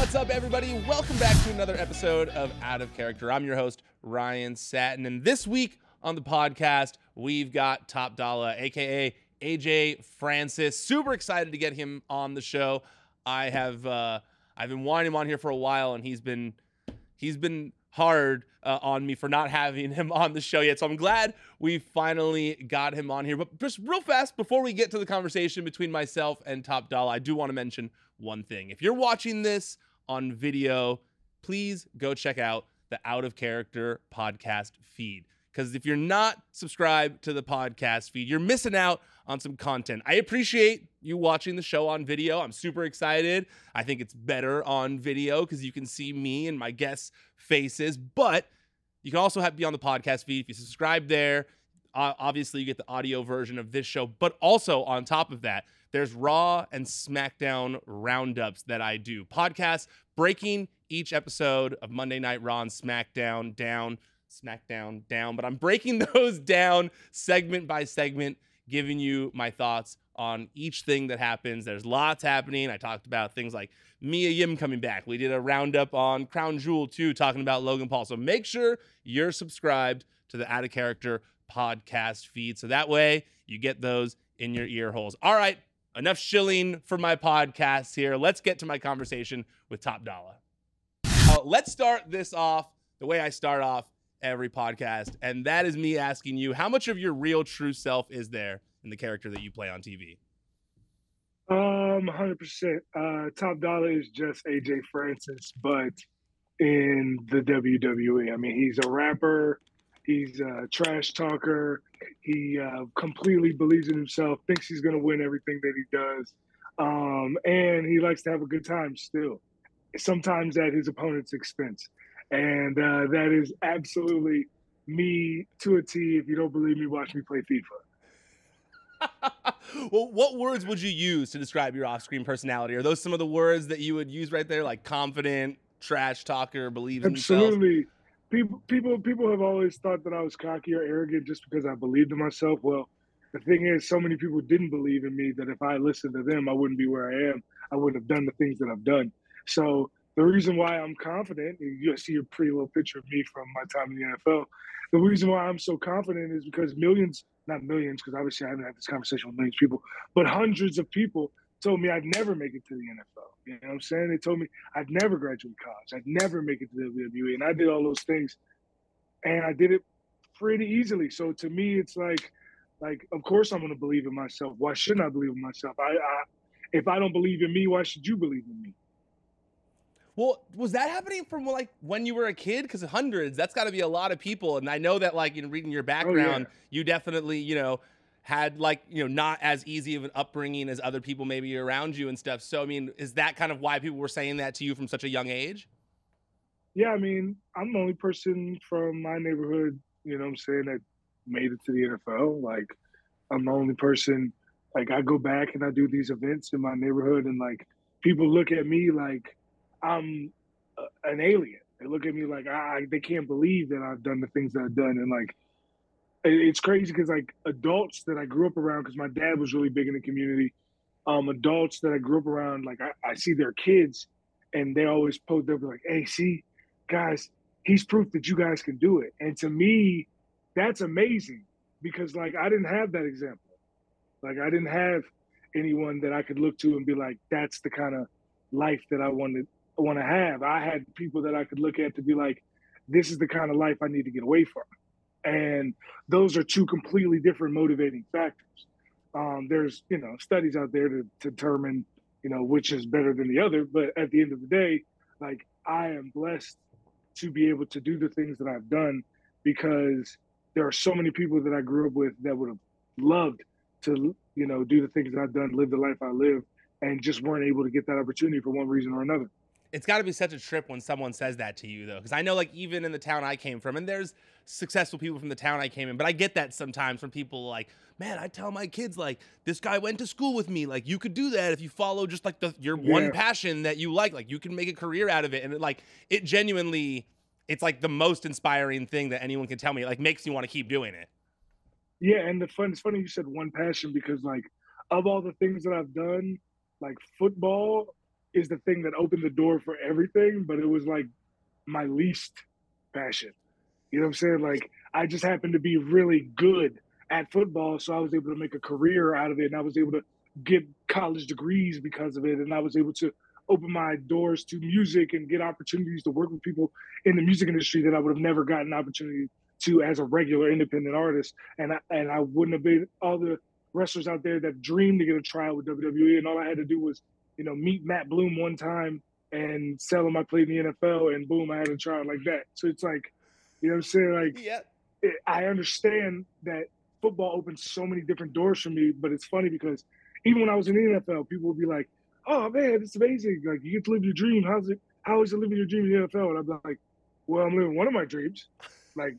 What's up, everybody? Welcome back to another episode of Out of Character. I'm your host, Ryan Satin. And this week on the podcast, we've got Top Dollar, aka AJ Francis. Super excited to get him on the show. I have uh, I've been wanting him on here for a while, and he's been he's been hard uh, on me for not having him on the show yet. So I'm glad we finally got him on here. But just real fast before we get to the conversation between myself and Top Dollar, I do want to mention one thing. If you're watching this on video, please go check out the Out of Character podcast feed. Because if you're not subscribed to the podcast feed, you're missing out on some content. I appreciate you watching the show on video. I'm super excited. I think it's better on video because you can see me and my guests' faces. But you can also have be on the podcast feed if you subscribe there. Obviously, you get the audio version of this show, but also on top of that, there's Raw and SmackDown roundups that I do. Podcasts breaking each episode of Monday Night Raw and SmackDown down, SmackDown down, but I'm breaking those down segment by segment, giving you my thoughts on each thing that happens. There's lots happening. I talked about things like Mia Yim coming back. We did a roundup on Crown Jewel too, talking about Logan Paul. So make sure you're subscribed to the Out of Character podcast feed. So that way you get those in your ear holes. All right, enough shilling for my podcast here. Let's get to my conversation with Top Dollar. Uh, let's start this off the way I start off every podcast, and that is me asking you how much of your real true self is there in the character that you play on TV? Um, hundred percent. Uh, Top Dollar is just AJ Francis, but in the WWE. I mean, he's a rapper. He's a trash talker. He uh, completely believes in himself, thinks he's going to win everything that he does. Um, and he likes to have a good time still, sometimes at his opponent's expense. And uh, that is absolutely me to a T. If you don't believe me, watch me play FIFA. well, what words would you use to describe your off screen personality? Are those some of the words that you would use right there, like confident, trash talker, believes in Absolutely. himself? People people people have always thought that I was cocky or arrogant just because I believed in myself. Well, the thing is, so many people didn't believe in me that if I listened to them, I wouldn't be where I am. I wouldn't have done the things that I've done. So the reason why I'm confident, you see a pretty little picture of me from my time in the NFL. The reason why I'm so confident is because millions, not millions, because obviously I haven't had this conversation with millions of people, but hundreds of people told me I'd never make it to the NFL. You know what I'm saying? They told me I'd never graduate college. I'd never make it to WWE. And I did all those things. And I did it pretty easily. So to me, it's like, like, of course I'm gonna believe in myself. Why shouldn't I believe in myself? I, I if I don't believe in me, why should you believe in me? Well, was that happening from like when you were a kid? Because hundreds, that's got to be a lot of people. And I know that, like, in reading your background, oh, yeah. you definitely, you know, had like you know not as easy of an upbringing as other people maybe around you and stuff. So I mean, is that kind of why people were saying that to you from such a young age? Yeah, I mean, I'm the only person from my neighborhood, you know, I'm saying that made it to the NFL. Like, I'm the only person. Like, I go back and I do these events in my neighborhood, and like people look at me like I'm an alien. They look at me like I, they can't believe that I've done the things that I've done, and like it's crazy because like adults that I grew up around, because my dad was really big in the community. Um, adults that I grew up around, like I, I see their kids, and they always post. They'll be like, "Hey, see, guys, he's proof that you guys can do it." And to me, that's amazing because like I didn't have that example. Like I didn't have anyone that I could look to and be like, "That's the kind of life that I wanted want to have." I had people that I could look at to be like, "This is the kind of life I need to get away from." And those are two completely different motivating factors. Um, there's you know studies out there to, to determine you know which is better than the other, but at the end of the day, like I am blessed to be able to do the things that I've done because there are so many people that I grew up with that would have loved to you know do the things that I've done, live the life I live, and just weren't able to get that opportunity for one reason or another it's got to be such a trip when someone says that to you though because i know like even in the town i came from and there's successful people from the town i came in but i get that sometimes from people like man i tell my kids like this guy went to school with me like you could do that if you follow just like the your yeah. one passion that you like like you can make a career out of it and it, like it genuinely it's like the most inspiring thing that anyone can tell me it, like makes me want to keep doing it yeah and the fun it's funny you said one passion because like of all the things that i've done like football is the thing that opened the door for everything, but it was like my least passion. You know what I'm saying? Like I just happened to be really good at football, so I was able to make a career out of it, and I was able to get college degrees because of it, and I was able to open my doors to music and get opportunities to work with people in the music industry that I would have never gotten opportunity to as a regular independent artist. And I, and I wouldn't have been all the wrestlers out there that dreamed to get a trial with WWE, and all I had to do was, you know, meet Matt Bloom one time and sell him I played in the NFL, and boom, I had a trial like that. So it's like, you know, what I'm saying like, yeah, it, I understand that football opens so many different doors for me, but it's funny because even when I was in the NFL, people would be like, "Oh man, it's amazing! Like you get to live your dream. How's it? How is it living your dream in the NFL?" And I'm like, "Well, I'm living one of my dreams. Like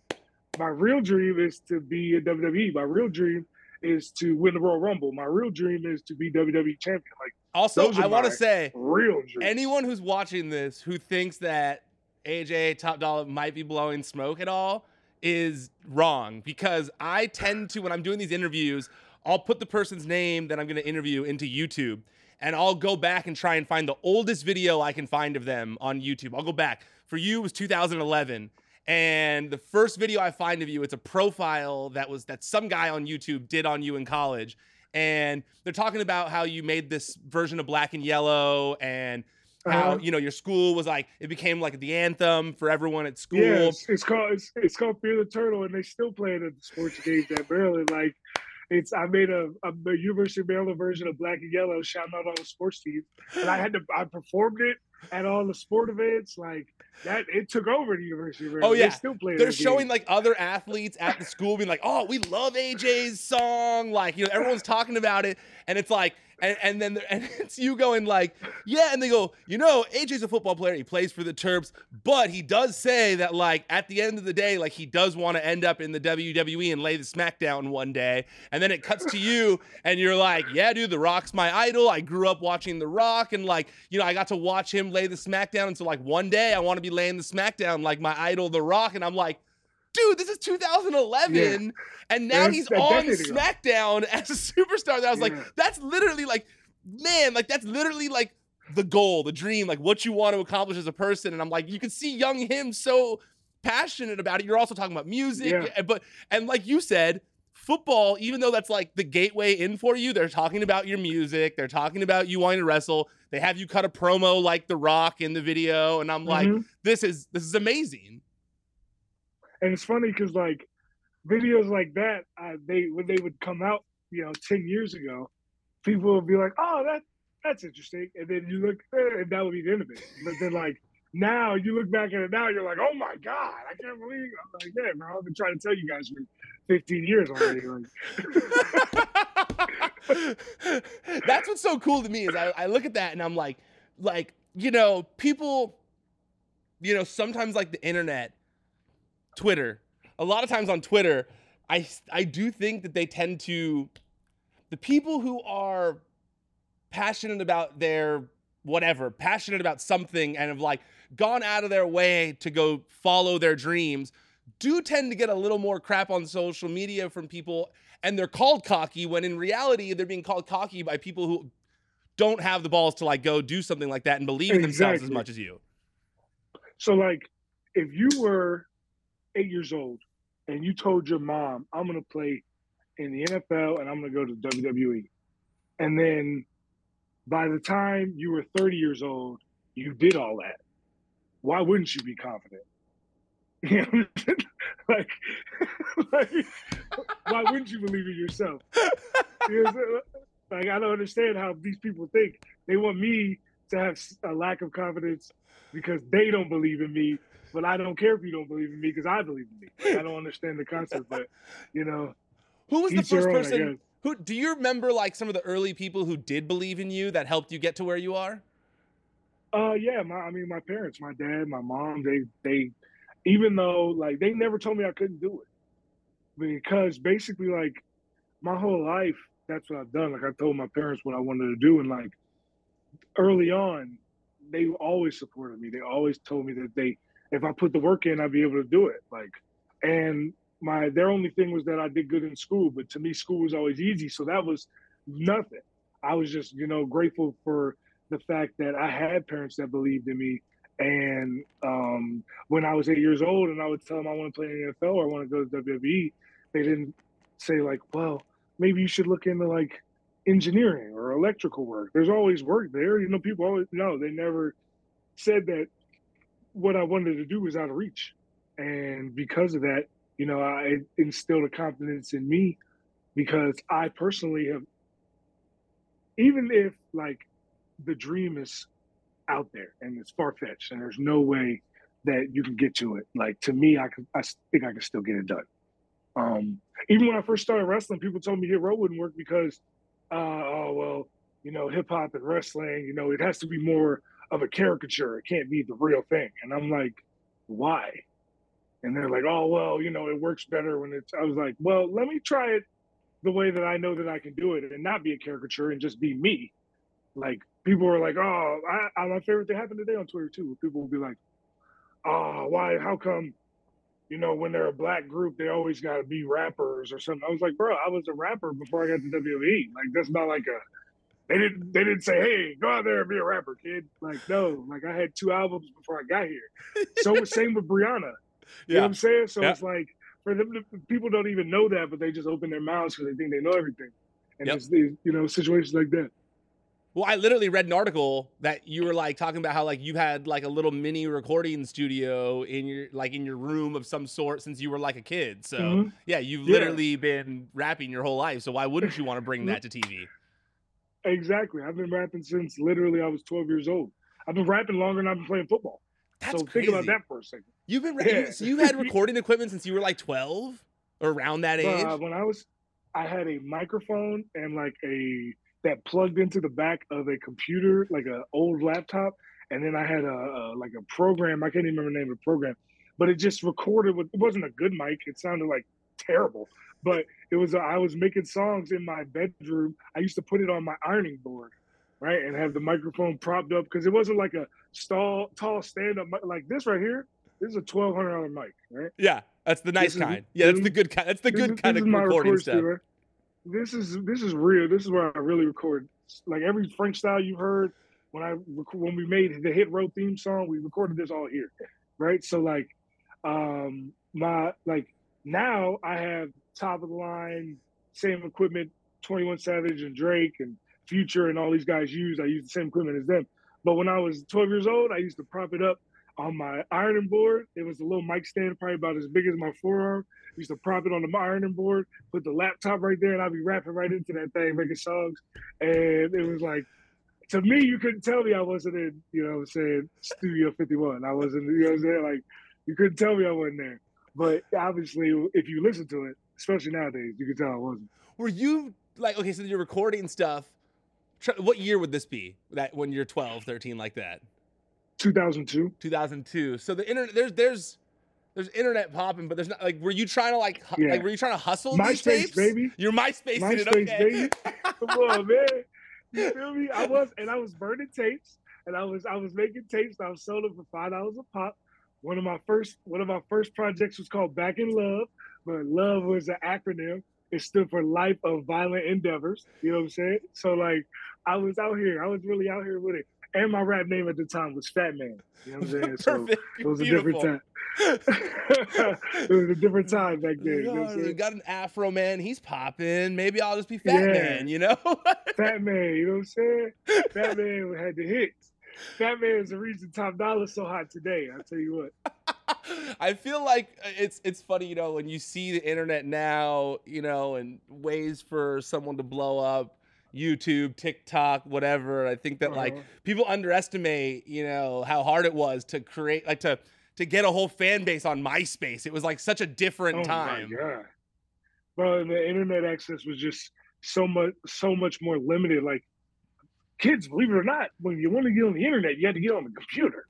my real dream is to be in WWE. My real dream is to win the Royal Rumble. My real dream is to be WWE champion. Like also, I want to say, real anyone who's watching this who thinks that AJ Top Dollar might be blowing smoke at all is wrong because I tend to when I'm doing these interviews, I'll put the person's name that I'm going to interview into YouTube and I'll go back and try and find the oldest video I can find of them on YouTube. I'll go back. For you it was 2011 and the first video I find of you it's a profile that was that some guy on YouTube did on you in college and they're talking about how you made this version of Black and Yellow and how Uh-huh. you know your school was like it became like the anthem for everyone at school. Yeah, it's, it's called it's, it's called Fear the Turtle, and they still play it at the sports games at Maryland. Like, it's I made a, a, a University of Maryland version of Black and Yellow, shouting out all the sports teams, and I had to I performed it at all the sport events. Like that, it took over the University of Maryland. Oh, yeah. they still play. They're showing game. like other athletes at the school being like, "Oh, we love AJ's song." Like, you know, everyone's talking about it and it's like and, and then and it's you going like, "Yeah," and they go, "You know, AJ's a football player. He plays for the Terps, but he does say that like at the end of the day, like he does want to end up in the WWE and lay the smackdown one day." And then it cuts to you and you're like, "Yeah, dude, The Rock's my idol. I grew up watching The Rock and like, you know, I got to watch him lay the smackdown and so like one day I want to be laying the smackdown like my idol The Rock." And I'm like, dude, this is 2011, and now That's he's on. SmackDown as a superstar. That I was like, that's literally like, man, like that's literally like the goal, the dream, like what you want to accomplish as a person. And I'm like, you can see young him so passionate about it. You're also talking about music, Yeah. and- but and like you said. Football, even though that's like the gateway in for you, they're talking about your music. They're talking about you wanting to wrestle. They have you cut a promo like The Rock in the video, and I'm like, Mhm. this is this is amazing. And it's funny because like videos like that, they when they would come out, you know, ten years ago, people would be like, "Oh, that that's interesting," and then you look, eh, and that would be the end of it. But then like now, you look back at it now, you're like, "Oh my god, I can't believe!" I'm like, "Yeah, bro, I've been trying to tell you guys for 15 years already." Like, That's what's so cool to me is I, I look at that and I'm like, like, you know, people, you know, sometimes like the internet, Twitter, a lot of times on Twitter, I I do think that they tend to the people who are passionate about their whatever, passionate about something and have like gone out of their way to go follow their dreams do tend to get a little more crap on social media from people and they're called cocky when in reality they're being called cocky by people who don't have the balls to like go do something like that and believe in themselves as much as you. So, like, if you were eight years old and you told your mom, I'm going to play in the NFL and I'm going to go to WWE, and then by the time you were 30 years old, you did all that, why wouldn't you be confident? You know, like, like, why wouldn't you believe in yourself? Like, I don't understand how these people think. They want me to have a lack of confidence because they don't believe in me, but I don't care if you don't believe in me because I believe in me. Like, I don't understand the concept, but you know, Who was the first own, person who do you remember like some of the early people who did believe in you that helped you get to where you are? Uh, yeah, my I mean, my parents, my dad, my mom, they they, even though like they never told me I couldn't do it, because basically like my whole life that's what I've done. Like I told my parents what I wanted to do, and like early on, they always supported me. They always told me that they if I put the work in, I'd be able to do it. Like, and my their only thing was that I did good in school, but to me, school was always easy, so that was nothing. I was just you know grateful for the fact that I had parents that believed in me. And um, when I was eight years old and I would tell them I want to play in the NFL or I want to go to WWE, they didn't say like, well, maybe you should look into like engineering or electrical work. There's always work there. You know, people always no, they never said that what I wanted to do was out of reach. And because of that, you know, I instilled a confidence in me because I personally have even if like the dream is out there and it's far fetched and there's no way that you can get to it. Like to me, I can I think I can still get it done. Um, even when I first started wrestling, people told me hit row wouldn't work because uh, oh well, you know, hip hop and wrestling, you know, it has to be more of a caricature. It can't be the real thing. And I'm like, why? And they're like, oh well, you know, it works better when it's. I was like, well, let me try it the way that I know that I can do it and not be a caricature and just be me. Like people were like, oh, I, I, my favorite thing happened today on Twitter too. People will be like, oh, why? How come? You know, when they're a black group, they always got to be rappers or something. I was like, bro, I was a rapper before I got to WWE. Like that's not like a. They didn't. They didn't say, "Hey, go out there and be a rapper, kid." Like, no. Like I had two albums before I got here. So same with Brianna. You yeah. know what I'm saying? So yeah. it's like for them, to, people don't even know that, but they just open their mouths because they think they know everything. And yep. it's these, you know, situations like that. Well, I literally read an article that you were like talking about how like you had like a little mini recording studio in your like in your room of some sort since you were like a kid. So mm-hmm. yeah, you've yeah. literally been rapping your whole life. So why wouldn't you want to bring that to TV? Exactly. I've been rapping since literally I was 12 years old. I've been rapping longer than I've been playing football. That's so crazy. think about that for a second. You've been yeah. so you had recording equipment since you were like 12 or around that age. Uh, when I was, I had a microphone and like a that plugged into the back of a computer, like an old laptop, and then I had a, a, like a program. I can't even remember the name of the program, but it just recorded. With, it wasn't a good mic. It sounded like terrible, but it was. I was making songs in my bedroom. I used to put it on my ironing board, right, and have the microphone propped up because it wasn't like a stall, tall stand up like this right here. This is a twelve hundred dollar mic, right? Yeah, that's the nice kind. Is, yeah, that's the good kind. That's the good kind of recording stuff. Right? this is this is real. This is where I really record. Like every French style you heard when I when we made the hit row theme song, we recorded this all here, right? So like, um, my like now I have top of the line, same equipment, 21 Savage and Drake and Future and all these guys use. I use the same equipment as them. But when I was 12 years old, I used to prop it up on my ironing board. It was a little mic stand, probably about as big as my forearm I used to prop it on the ironing board, put the laptop right there, and I'd be rapping right into that thing, making songs. And it was like, to me, you couldn't tell me I wasn't in, you know what I'm saying, Studio 51. I wasn't, you know what I'm saying? Like, you couldn't tell me I wasn't there. But obviously, if you listen to it, especially nowadays, you can tell it wasn't. Were you like, okay, so you're recording stuff. What year would this be? That when you're 12, 13, like that? 2002. 2002. So the internet, there's, there's, there's internet popping, but there's not like. Were you trying to like, hu- yeah. like, were you trying to hustle MySpace, these tapes? baby. You're MySpace, MySpace it, okay. baby. Come on, man. You feel me? I was, and I was burning tapes, and I was, I was making tapes. I was selling for five dollars a pop. One of my first, one of my first projects was called Back in Love, but love was an acronym. It stood for Life of Violent Endeavors. You know what I'm saying? So like, I was out here. I was really out here with it and my rap name at the time was Fat Man. You know what I'm saying? so it was Beautiful. a different time. it was a different time back then. You know you got an Afroman, he's popping. Maybe I'll just be Fat yeah. Man, you know? fat Man, you know what I'm saying? Fat Man had the hits. Fat Man is the reason Top Dollar so hot today. I'll tell you what. I feel like it's it's funny, you know, when you see the internet now, you know, and ways for someone to blow up YouTube, TikTok, whatever. I think that uh-huh. like people underestimate, you know, how hard it was to create like to to get a whole fan base on MySpace. It was like such a different oh time. Yeah. Bro, the internet access was just so much so much more limited. Like kids, believe it or not, when you want to get on the internet, you had to get on the computer.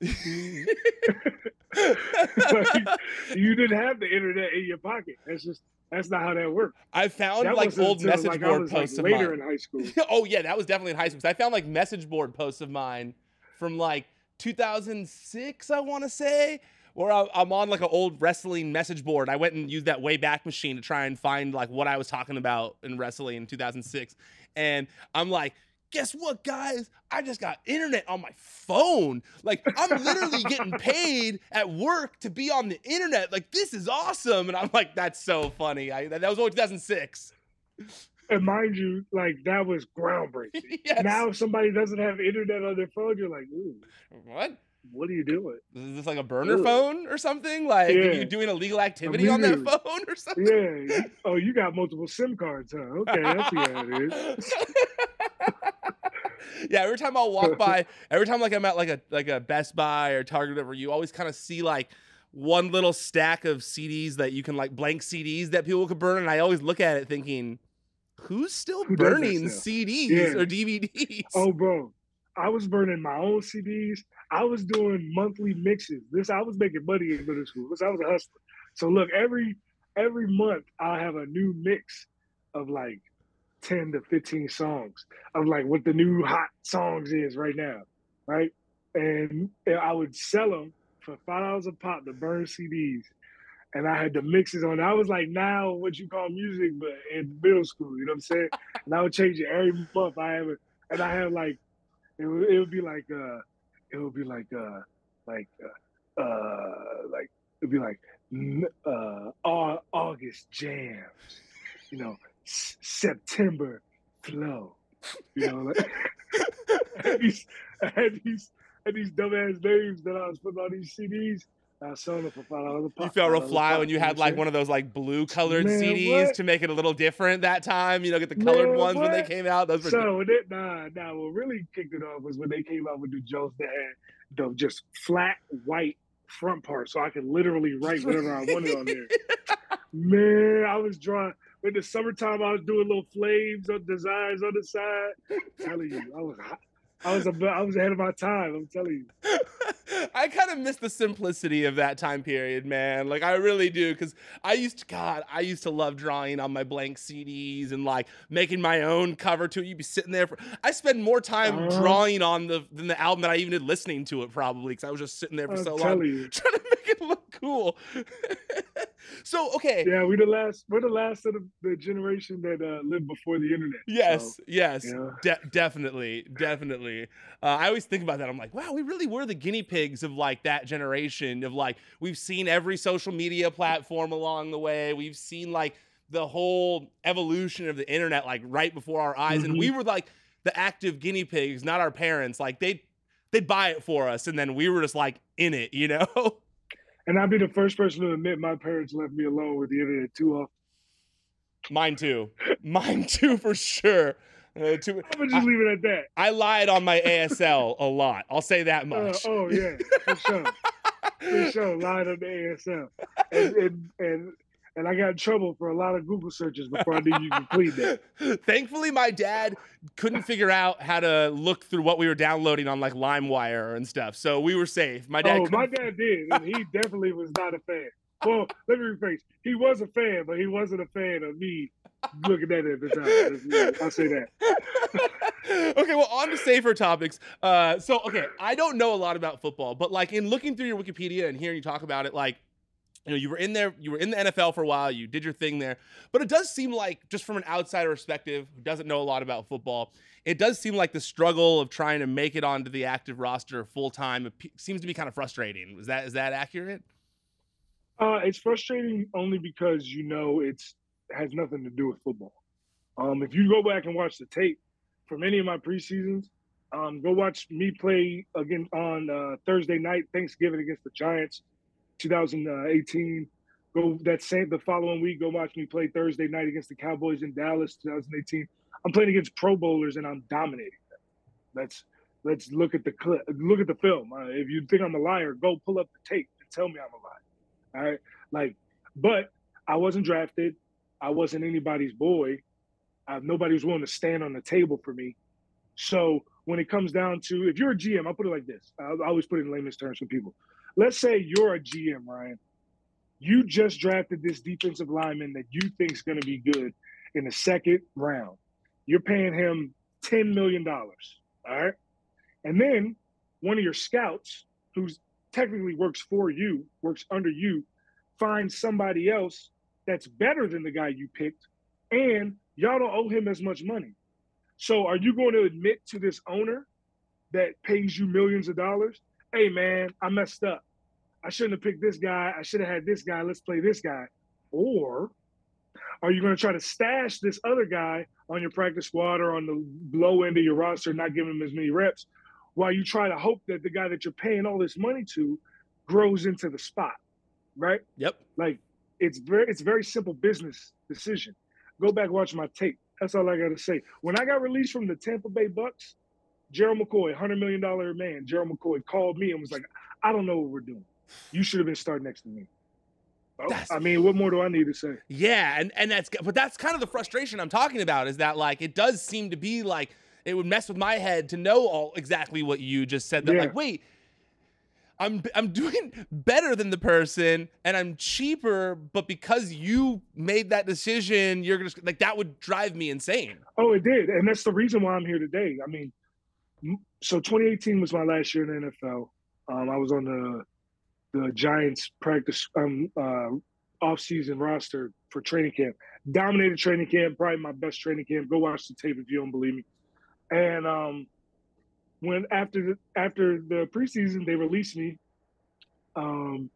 like, you didn't have the internet in your pocket. That's just that's not how that worked. I found that like old message like, board posts like, later of mine. in high school. oh yeah, that was definitely in high school. I found like message board posts of mine from like 2006, I want to say, where I'm on like an old wrestling message board. I went and used that Wayback Machine to try and find like what I was talking about in wrestling in 2006, and I'm like guess what, guys? I just got internet on my phone. Like, I'm literally getting paid at work to be on the internet. Like, this is awesome. And I'm like, that's so funny. I, that was only 2006. And mind you, like that was groundbreaking. yes. Now, if somebody doesn't have internet on their phone, you're like, ooh, what? what are you doing? Is this like a burner Ugh. phone or something? Like, are you Yeah. doing illegal activity on that phone or something? Yeah. oh, you got multiple SIM cards, huh? Okay, that's how it is. yeah, every time I'll walk by, every time like I'm at like a like a Best Buy or Target, or whatever, you always kind of see like one little stack of CDs that you can like blank CDs that people could burn, and I always look at it thinking, who's still Who burning? CDs Yeah. or DVDs? Oh, bro, I was burning my own CDs. I was doing monthly mixes. This I was making money in middle school. This I was a hustler. So look, every every month I have a new mix of like ten to fifteen songs of like what the new hot songs is right now, right? And, and I would sell them for five dollars a pop to burn CDs. And I had the mixes on. I was like now what you call music, but in middle school, you know what I'm saying? And I would change it every month. I have it, and I had like it would, it would be like uh it would be like uh like uh, uh like it'd be like uh August jams, you know, S- September flow, you know, like I had these I had these I had these dumbass names that I was putting on these CDs. I selling them for five dollars. You felt real fly when you had like one of those like blue colored Man, CDs what? to make it a little different that time. You know, get the colored Man, ones when they came out. Those were So when it, nah, nah, what really kicked it off was when they came out with the Jones that had the just flat white front part, so I could literally write whatever I wanted on there. Man, I was drawing in the summertime. I was doing little flames on designs on the side. telling you, I was. I was, a, I was ahead of my time. I'm telling you. I kind of miss the simplicity of that time period, man. Like I really do, because I used to, God, I used to love drawing on my blank CDs and like making my own cover to it. You'd be sitting there for. I spend more time Uh-huh. drawing on the than the album that I even did listening to it, probably, because I was just sitting there for I'm so long you. trying to make it look cool. so okay, Yeah, we're the last. We're the last of the, the generation that uh, lived before the internet. Yes, So, yes, yeah. de- definitely, definitely. Uh, I always think about that. I'm like, wow, we really were the guinea pigs of like that generation. Of like, we've seen every social media platform along the way. We've seen like the whole evolution of the internet, like right before our eyes, and we were like the active guinea pigs, not our parents. Like they, they'd buy it for us, and then we were just like in it, you know. and I'd be the first person to admit my parents left me alone with the internet too often. Mine too, mine too for sure. Uh, too, I'm gonna just leave it at that. I lied on my ASL a lot. I'll say that Uh, much. oh yeah, for sure, for sure. Lied on the ASL, and, and and and I got in trouble for a lot of Google searches before I knew you could clean that. Thankfully, my dad couldn't figure out how to look through what we were downloading on like LimeWire and stuff, so we were safe. My dad. oh, my couldn't- dad did, and he definitely was not a fan. Well, let me rephrase. He was a fan, but he wasn't a fan of me looking at it at the time. I'll say that. okay, well, on to safer topics. Uh, so, okay, I don't know a lot about football, but like in looking through your Wikipedia and hearing you talk about it, like, you know, you were in there, you were in the NFL for a while, you did your thing there, but it does seem like, just from an outsider perspective who doesn't know a lot about football, it does seem like the struggle of trying to make it onto the active roster full time seems to be kind of frustrating. Is that is that accurate? Uh, it's frustrating only because you know it's has nothing to do with football. Um, if you go back and watch the tape from any of my preseasons, um, go watch me play again on uh, Thursday night, Thanksgiving against the Giants, 2018. Go that same the following week, go watch me play Thursday night against the Cowboys in Dallas, 2018. I'm playing against Pro Bowlers and I'm dominating them. Let's let's look at the clip, look at the film. Uh, if you think I'm a liar, go pull up the tape and tell me I'm a liar. All right. Like, but I wasn't drafted. I wasn't anybody's boy. Uh, nobody was willing to stand on the table for me. So when it comes down to, if you're a GM, I'll put it like this. I, I always put it in layman's terms for people. Let's say you're a GM, Ryan. You just drafted this defensive lineman that you think is going to be good in the second round. You're paying him $10 million. All right. And then one of your scouts, who's technically works for you, works under you, finds somebody else that's better than the guy you picked, and y'all don't owe him as much money. So are you going to admit to this owner that pays you millions of dollars? Hey man, I messed up. I shouldn't have picked this guy. I should have had this guy. Let's play this guy. Or are you going to try to stash this other guy on your practice squad or on the low end of your roster, not giving him as many reps, while you try to hope that the guy that you're paying all this money to grows into the spot, right? Yep. Like it's very it's very simple business decision. Go back watch my tape. That's all I got to say. When I got released from the Tampa Bay Bucks, Gerald McCoy, hundred million dollar man, Gerald McCoy called me and was like, "I don't know what we're doing. You should have been starting next to me." Oh, I mean, what more do I need to say? Yeah, and and that's but that's kind of the frustration I'm talking about is that like it does seem to be like it would mess with my head to know all exactly what you just said. That yeah. like, wait, I'm I'm doing better than the person and I'm cheaper, but because you made that decision, you're gonna like that would drive me insane. Oh, it did, and that's the reason why I'm here today. I mean, so 2018 was my last year in the NFL. Um, I was on the the Giants practice um, uh, off-season roster for training camp. Dominated training camp, probably my best training camp. Go watch the tape if you don't believe me. And um, when after the after the preseason they released me, um,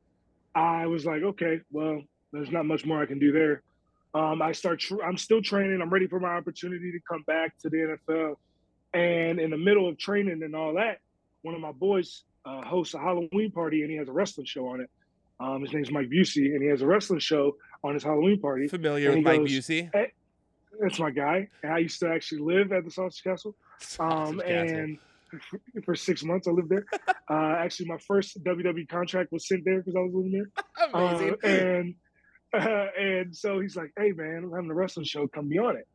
I was like, okay, well, there's not much more I can do there. Um, I start. Tr- I'm still training. I'm ready for my opportunity to come back to the NFL. And in the middle of training and all that, one of my boys uh, hosts a Halloween party and he has a wrestling show on it. Um, his name's Mike Busey, and he has a wrestling show on his Halloween party. Familiar with Mike goes, Busey? Hey, that's my guy. And I used to actually live at the Sausage Castle. Um, and for six months I lived there. Uh, actually, my first WWE contract was sent there because I was living there. Amazing. Uh, and uh, and so he's like, "Hey man, I'm having a wrestling show. Come be on it."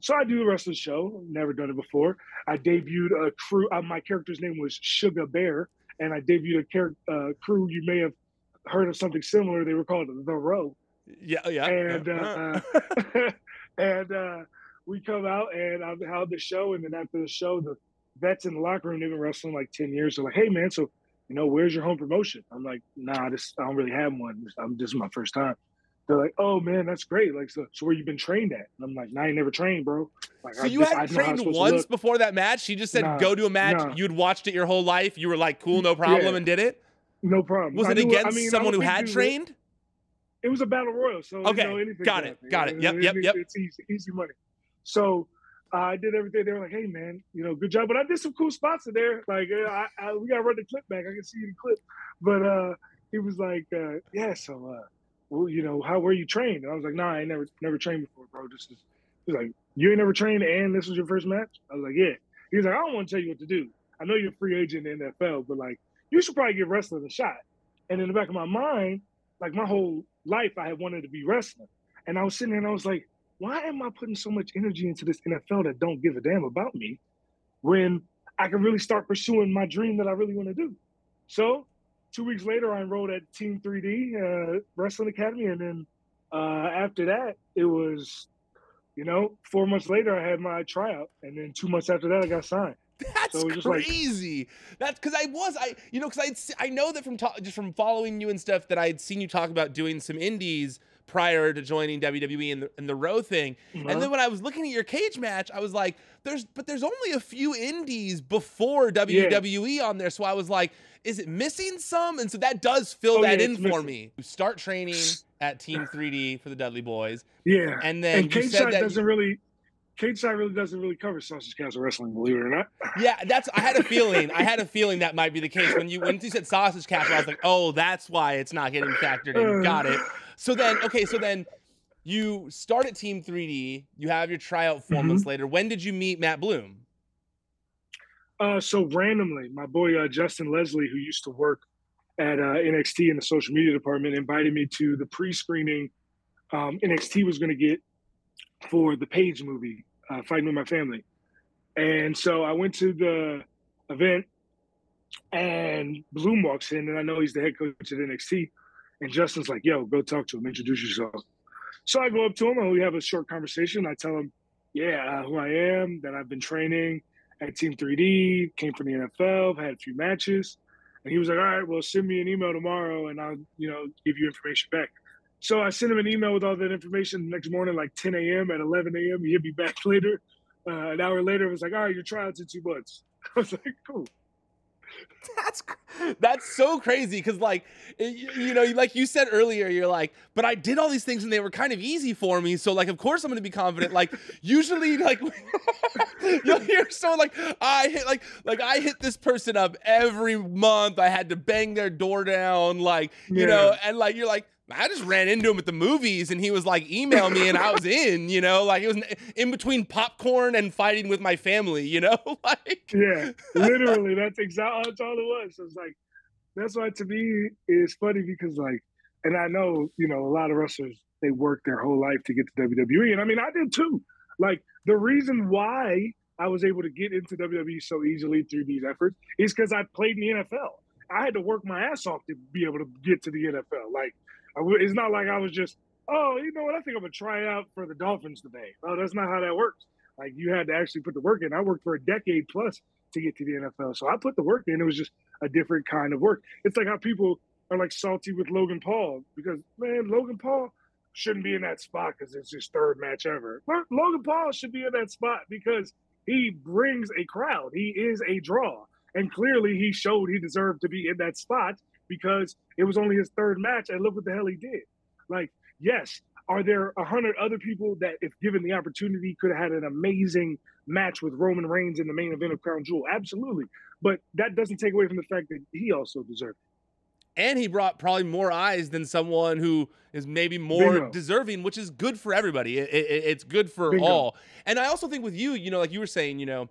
So I do the wrestling show. Never done it before. I debuted a crew. Uh, my character's name was Sugar Bear, and I debuted a char- uh, crew. You may have heard of something similar. They were called the Row. Yeah, yeah. And yeah. Uh, and uh, we come out and I held the show, and then after the show, the vets in the locker room, they've been wrestling like ten years. They're like, "Hey, man, so you know, where's your home promotion?" I'm like, "Nah, this I don't really have one. I'm this is my first time." They're like, "Oh man, that's great! Like, so, so where you been trained at?" And I'm like, "Nah, I never trained, bro." Like, so I, you hadn't trained once before that match? She just said, nah, "Go to a match." Nah. You'd watched it your whole life. You were like, "Cool, no problem," yeah. and did it. No problem. Was I it knew, against I mean, someone who had trained? It was a battle royal, so okay, you know, got it, got it. Yep, yep, yep. It's easy, easy money. So uh, I did everything. They were like, "Hey, man, you know, good job." But I did some cool spots in there. Like, uh, I, I, we gotta run the clip back. I can see the clip. But uh, he was like, uh, "Yeah, so." Uh, well, you know, how were you trained? And I was like, nah, I ain't never never trained before, bro. This is he's like, you ain't never trained and this was your first match? I was like, Yeah. He's like, I don't want to tell you what to do. I know you're a free agent in the NFL, but like you should probably give wrestling a shot. And in the back of my mind, like my whole life I had wanted to be wrestling. And I was sitting there and I was like, why am I putting so much energy into this NFL that don't give a damn about me when I can really start pursuing my dream that I really want to do? So two weeks later, I enrolled at Team 3D uh, Wrestling Academy, and then uh, after that, it was, you know, four months later, I had my tryout, and then two months after that, I got signed. That's so crazy. Like, That's because I was I you know because I I know that from ta- just from following you and stuff that I had seen you talk about doing some indies prior to joining WWE and the, and the row thing. Uh-huh. And then when I was looking at your Cagematch, I was like, there's but there's only a few indies before WWE yeah. on there. So I was like, is it missing some? And so that does fill oh, that yeah, in for me. Start training at Team 3D for the Dudley Boys. Yeah. And then and cage side doesn't you, really cage side really doesn't really cover sausage castle wrestling, believe it or not. Yeah, that's I had a feeling. I had a feeling that might be the case. When you when you said sausage castle, I was like, oh, that's why it's not getting factored in. Got it. So then okay, so then you start at Team 3D, you have your tryout 4 mm-hmm. months later. When did you meet Matt Bloom? Uh, so randomly, my boy uh, Justin Leslie, who used to work at uh, NXT in the social media department, invited me to the pre-screening um, NXT was going to get for the Paige movie, uh, Fighting with My Family, and so I went to the event, and Bloom walks in, and I know he's the head coach at NXT, and Justin's like, "Yo, go talk to him, introduce yourself." So I go up to him, and we have a short conversation. I tell him, "Yeah, who I am, that I've been training." at Team 3D, came from the NFL, had a few matches. And he was like, all right, well, send me an email tomorrow and I'll, you know, give you information back. So I sent him an email with all that information the next morning, like 10 a.m. At 11 a.m., he hit me back later. Uh, an hour later, it was like, all right, your trial's in two months. I was like, cool. That's that's so crazy because like you know like you said earlier you're like but I did all these things and they were kind of easy for me so like of course I'm gonna be confident like usually like you'll hear someone like I hit like like I hit this person up every month I had to bang their door down like you yeah. know and like you're like I just ran into him at the movies and he was like, email me and I was in, you know, like it was in between popcorn and fighting with my family, you know, like. Yeah, literally. That's exactly that's all it was. So it's like, that's why to me it's funny because like, and I know, you know, a lot of wrestlers, they work their whole life to get to WWE. And I mean, I did too. Like the reason why I was able to get into WWE so easily through these efforts is because I played in the NFL. I had to work my ass off to be able to get to the NFL. Like, it's not like I was just, oh, you know what? I think I'm gonna try out for the Dolphins today. Oh, that's not how that works. Like you had to actually put the work in. I worked for a decade plus to get to the NFL, so I put the work in. It was just a different kind of work. It's like how people are like salty with Logan Paul because man, Logan Paul shouldn't be in that spot because it's his third match ever. Logan Paul should be in that spot because he brings a crowd. He is a draw. And clearly he showed he deserved to be in that spot because it was only his third match, and look what the hell he did. Like, yes, are there a hundred other people that, if given the opportunity, could have had an amazing match with Roman Reigns in the main event of Crown Jewel? Absolutely, but that doesn't take away from the fact that he also deserved. It. And he brought probably more eyes than someone who is maybe more Bingo. deserving, which is good for everybody. It, it, it's good for Bingo. all. And I also think with you, you know, like you were saying, you know,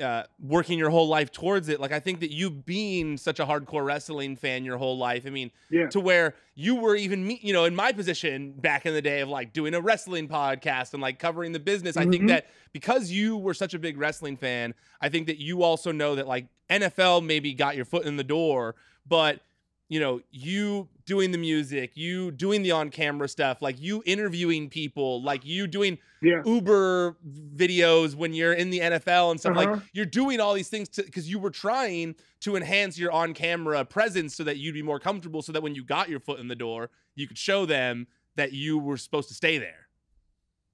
uh, working your whole life towards it. Like I think that you being such a hardcore wrestling fan your whole life, I mean, yeah. to where you were even me, you know, in my position back in the day of like doing a wrestling podcast and like covering the business. Mm-hmm. I think mm-hmm. that because you were such a big wrestling fan, I think that you also know that like NFL maybe got your foot in the door, but you know, you doing the music, you doing the on camera stuff, like you interviewing people, like you doing yeah. Uber videos when you're in the NFL and stuff. Uh-huh. Like you're doing all these things because you were trying to enhance your on camera presence so that you'd be more comfortable, so that when you got your foot in the door, you could show them that you were supposed to stay there.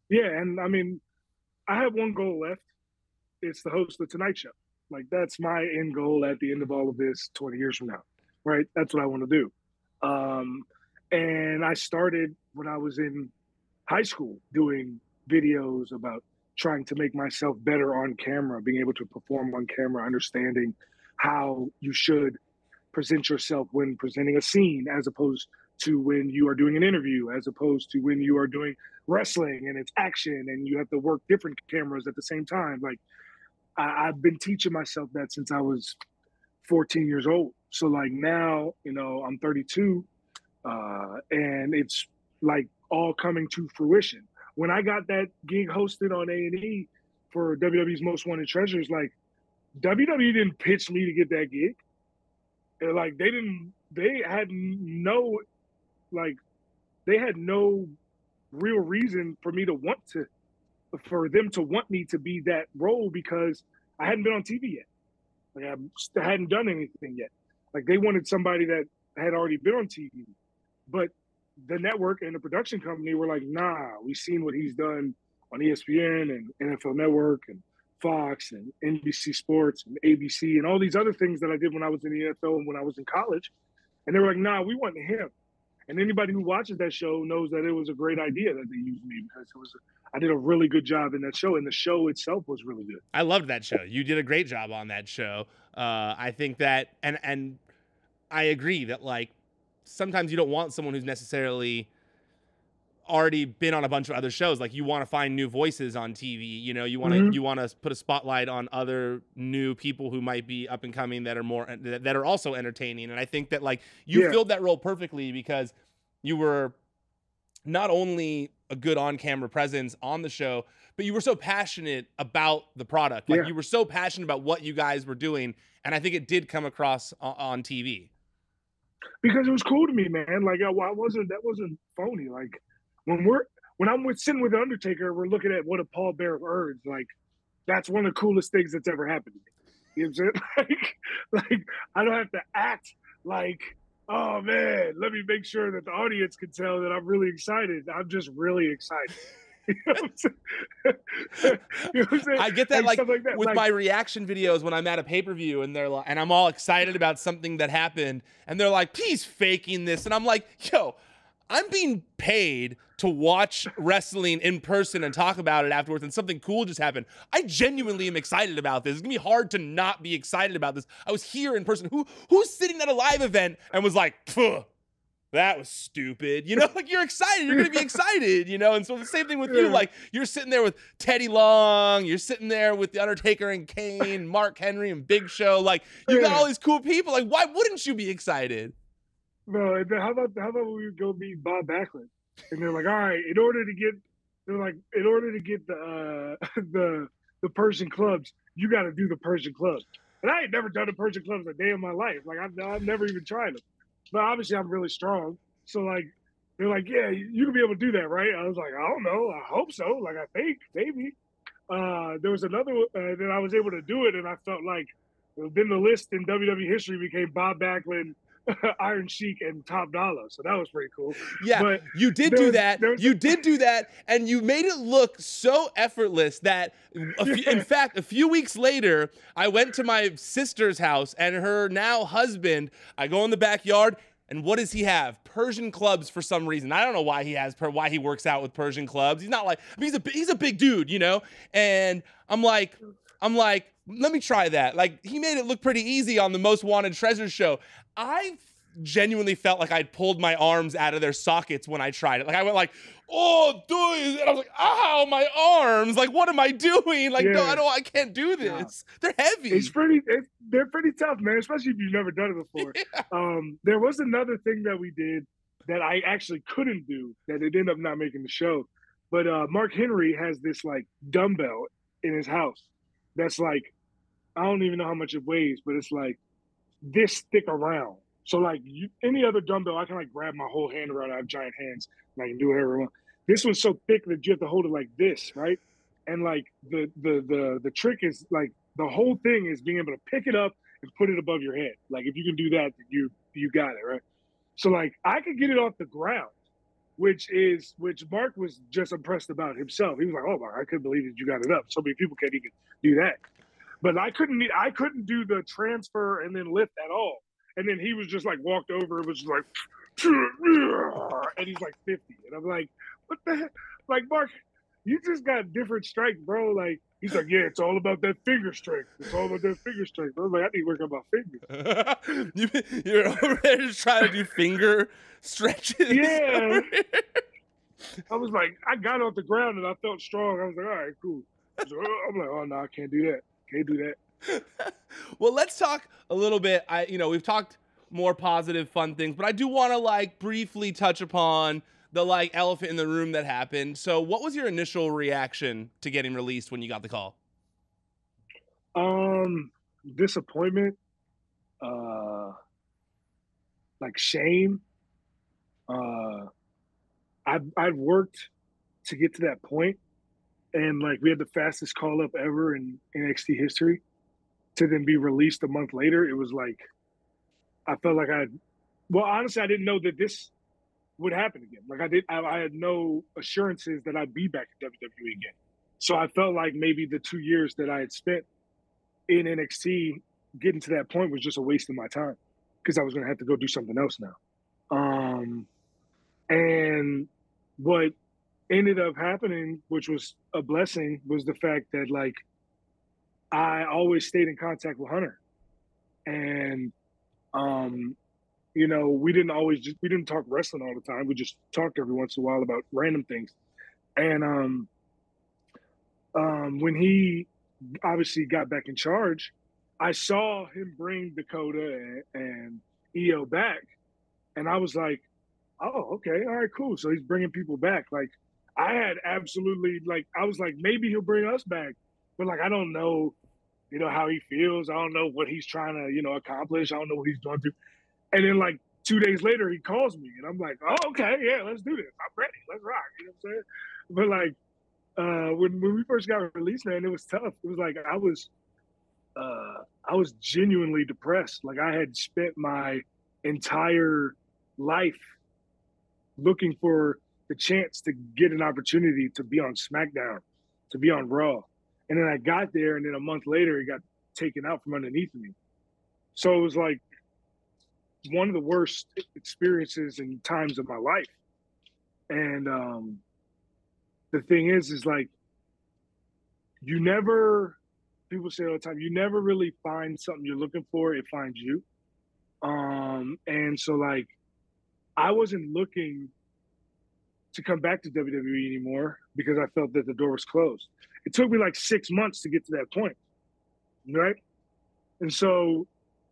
Yeah. And I mean, I have one goal left it's the host of the Tonight Show. Like that's my end goal at the end of all of this 20 years from now right? That's what I want to do. Um, and I started when I was in high school doing videos about trying to make myself better on camera, being able to perform on camera, understanding how you should present yourself when presenting a scene as opposed to when you are doing an interview, as opposed to when you are doing wrestling and it's action and you have to work different cameras at the same time. Like I, have been teaching myself that since I was 14 years old. So like now, you know, I'm 32, uh, and it's like all coming to fruition. When I got that gig hosted on A and E for WWE's Most Wanted Treasures, like WWE didn't pitch me to get that gig. And like they didn't, they had no, like, they had no real reason for me to want to, for them to want me to be that role because I hadn't been on TV yet. Like I hadn't done anything yet. Like they wanted somebody that had already been on TV, but the network and the production company were like, "Nah, we've seen what he's done on ESPN and NFL Network and Fox and NBC Sports and ABC and all these other things that I did when I was in the NFL and when I was in college." And they were like, "Nah, we want him." And anybody who watches that show knows that it was a great idea that they used me because it was. I did a really good job in that show, and the show itself was really good. I loved that show. You did a great job on that show. Uh, I think that, and and I agree that like sometimes you don't want someone who's necessarily already been on a bunch of other shows like you want to find new voices on tv you know you want to mm-hmm. you want to put a spotlight on other new people who might be up and coming that are more that are also entertaining and i think that like you yeah. filled that role perfectly because you were not only a good on-camera presence on the show but you were so passionate about the product like yeah. you were so passionate about what you guys were doing and i think it did come across on, on tv because it was cool to me man like I, I wasn't that wasn't phony like when we're when I'm with sitting with Undertaker, we're looking at what a pallbearer earns. Like that's one of the coolest things that's ever happened to me. You know what I'm saying? Like, like I don't have to act like, oh man, let me make sure that the audience can tell that I'm really excited. I'm just really excited. You know what I'm? You know I'm saying? I get that, like, like that. with Like, my reaction videos when I'm at a pay per view and they're like, and I'm all excited about something that happened, and they're like, "He's faking this," and I'm like, "Yo, I'm being paid to watch wrestling in person and talk about it afterwards, and something cool just happened. I genuinely am excited about this. It's gonna be hard to not be excited about this. I was here in person. Who who's sitting at a live event and was like, "Phew, that was stupid. You know, like you're excited. You're gonna be excited, you know. And so the same thing with you. Like you're sitting there with Teddy Long, you're sitting there with the Undertaker and Kane, Mark Henry and Big Show. Like you got all these cool people. Like why wouldn't you be excited? No, how about how about we go meet Bob Backlund? And they're like, all right, in order to get they're like, in order to get the uh the the Persian clubs, you gotta do the Persian clubs. And I ain't never done the Persian clubs a day in my life. Like I've I've never even tried them. But obviously I'm really strong. So like they're like, Yeah, you can be able to do that, right? I was like, I don't know. I hope so. Like I think, maybe. Uh there was another uh, that I was able to do it and I felt like then the list in WWE history became Bob Backlund, Iron Sheik, and Top Dollar. So that was pretty cool. Yeah, But you did do was- that. You did do that, and you made it look so effortless that, a few- in fact, a few weeks later, I went to my sister's house and her now husband. I go in the backyard, and what does he have? Persian clubs for some reason. I don't know why he has per- why he works out with Persian clubs. He's not like I mean, he's a he's a big dude, you know. And I'm like, I'm like, let me try that. Like he made it look pretty easy on the Most Wanted Treasure show. I genuinely felt like I'd pulled my arms out of their sockets when I tried it. Like I went like, oh, dude, and I was like, ow, my arms. Like, what am I doing? Like, no, I don't, I can't do this. They're heavy. It's pretty. It's, they're pretty tough, man. Especially if you've never done it before. Um, there was another thing that we did that I actually couldn't do that it ended up not making the show. But uh, Mark Henry has this like dumbbell in his house that's like I don't even know how much it weighs, but it's like this thick around. So like you, any other dumbbell, I can like grab my whole hand around. I have giant hands and I can do whatever I want. This one's so thick that you have to hold it like this, right? And like the the the the trick is like the whole thing is being able to pick it up and put it above your head. Like if you can do that, you you got it, right? So like I could get it off the ground, which is which Mark was just impressed about himself. He was like, "Oh my, I couldn't believe that you got it up. So many people can't even do that." But I couldn't I couldn't do the transfer and then lift at all. And then he was just like walked over and was just like, and he's like 50. And I'm like, what the heck? Like, Mark, you just got different strength, bro. Like, he's like, yeah, it's all about that finger strength. It's all about that finger strength. I was like, I need to work on my fingers. you, you're over there just trying to do finger stretches. Yeah. I was like, I got off the ground and I felt strong. I was like, all right, cool. Like, oh, I'm like, oh no, I can't do that. Can't do that. well, let's talk a little bit. I, you know, we've talked more positive, fun things, but I do want to like briefly touch upon the like elephant in the room that happened. So, what was your initial reaction to getting released when you got the call? Um, disappointment, uh, like shame. Uh, I've I've worked to get to that point, and like we had the fastest call up ever in NXT history. To then be released a month later, it was like I felt like I, well, honestly, I didn't know that this would happen again. Like I did, I, I had no assurances that I'd be back in WWE again. So I felt like maybe the two years that I had spent in NXT getting to that point was just a waste of my time because I was going to have to go do something else now. Um, and what ended up happening, which was a blessing, was the fact that like I always stayed in contact with Hunter, and um, you know, we didn't always just we didn't talk wrestling all the time. We just talked every once in a while about random things, and um, um, when he obviously got back in charge, I saw him bring Dakota and, and Io back, and I was like, "Oh, okay, all right, cool." So he's bringing people back. Like I had absolutely like I was like, maybe he'll bring us back, but like I don't know, you know how he feels. I don't know what he's trying to you know accomplish. I don't know what he's going to. And then like two days later, he calls me, and I'm like, "Oh, okay, yeah, let's do this. I'm ready. Let's rock." You know what I'm saying? But like uh, when when we first got released, man, it was tough. It was like I was, uh, I was genuinely depressed. Like I had spent my entire life looking for the chance to get an opportunity to be on SmackDown, to be on Raw. And then I got there, and then a month later, it got taken out from underneath me. So it was like one of the worst experiences and times of my life. And um, the thing is, is like, you never, people say all the time, you never really find something you're looking for, it finds you. Um, and so, like, I wasn't looking to come back to WWE anymore because I felt that the door was closed. It took me like six months to get to that point, right? And so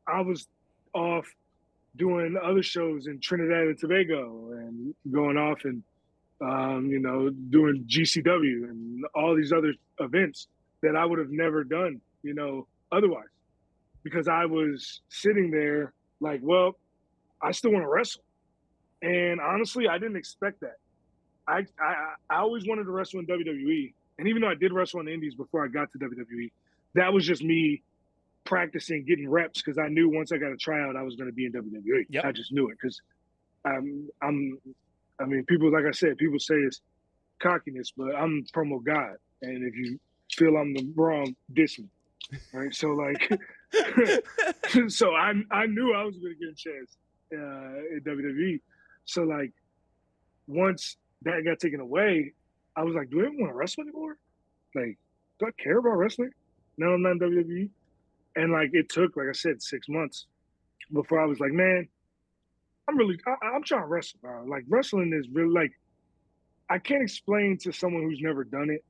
I was off doing other shows in Trinidad and Tobago and going off and um, you know doing GCW and all these other events that I would have never done, you know, otherwise, because I was sitting there like, well, I still want to wrestle, and honestly, I didn't expect that. I, I I always wanted to wrestle in WWE, and even though I did wrestle in the Indies before I got to WWE, that was just me practicing, getting reps because I knew once I got a tryout, I was going to be in WWE. Yep. I just knew it because I'm, I'm, I mean, people, like I said, people say it's cockiness, but I'm promo God. And if you feel I'm the wrong, diss me. Right. So, like, so I, I knew I was going to get a chance uh, in WWE. So, like, once that got taken away, I was like, do I even want to wrestle anymore? Like, do I care about wrestling? Now I'm not in WWE. And like it took, like I said, six months before I was like, man, I'm really, I, am trying to wrestle. Bro. Like wrestling is really like, I can't explain to someone who's never done it.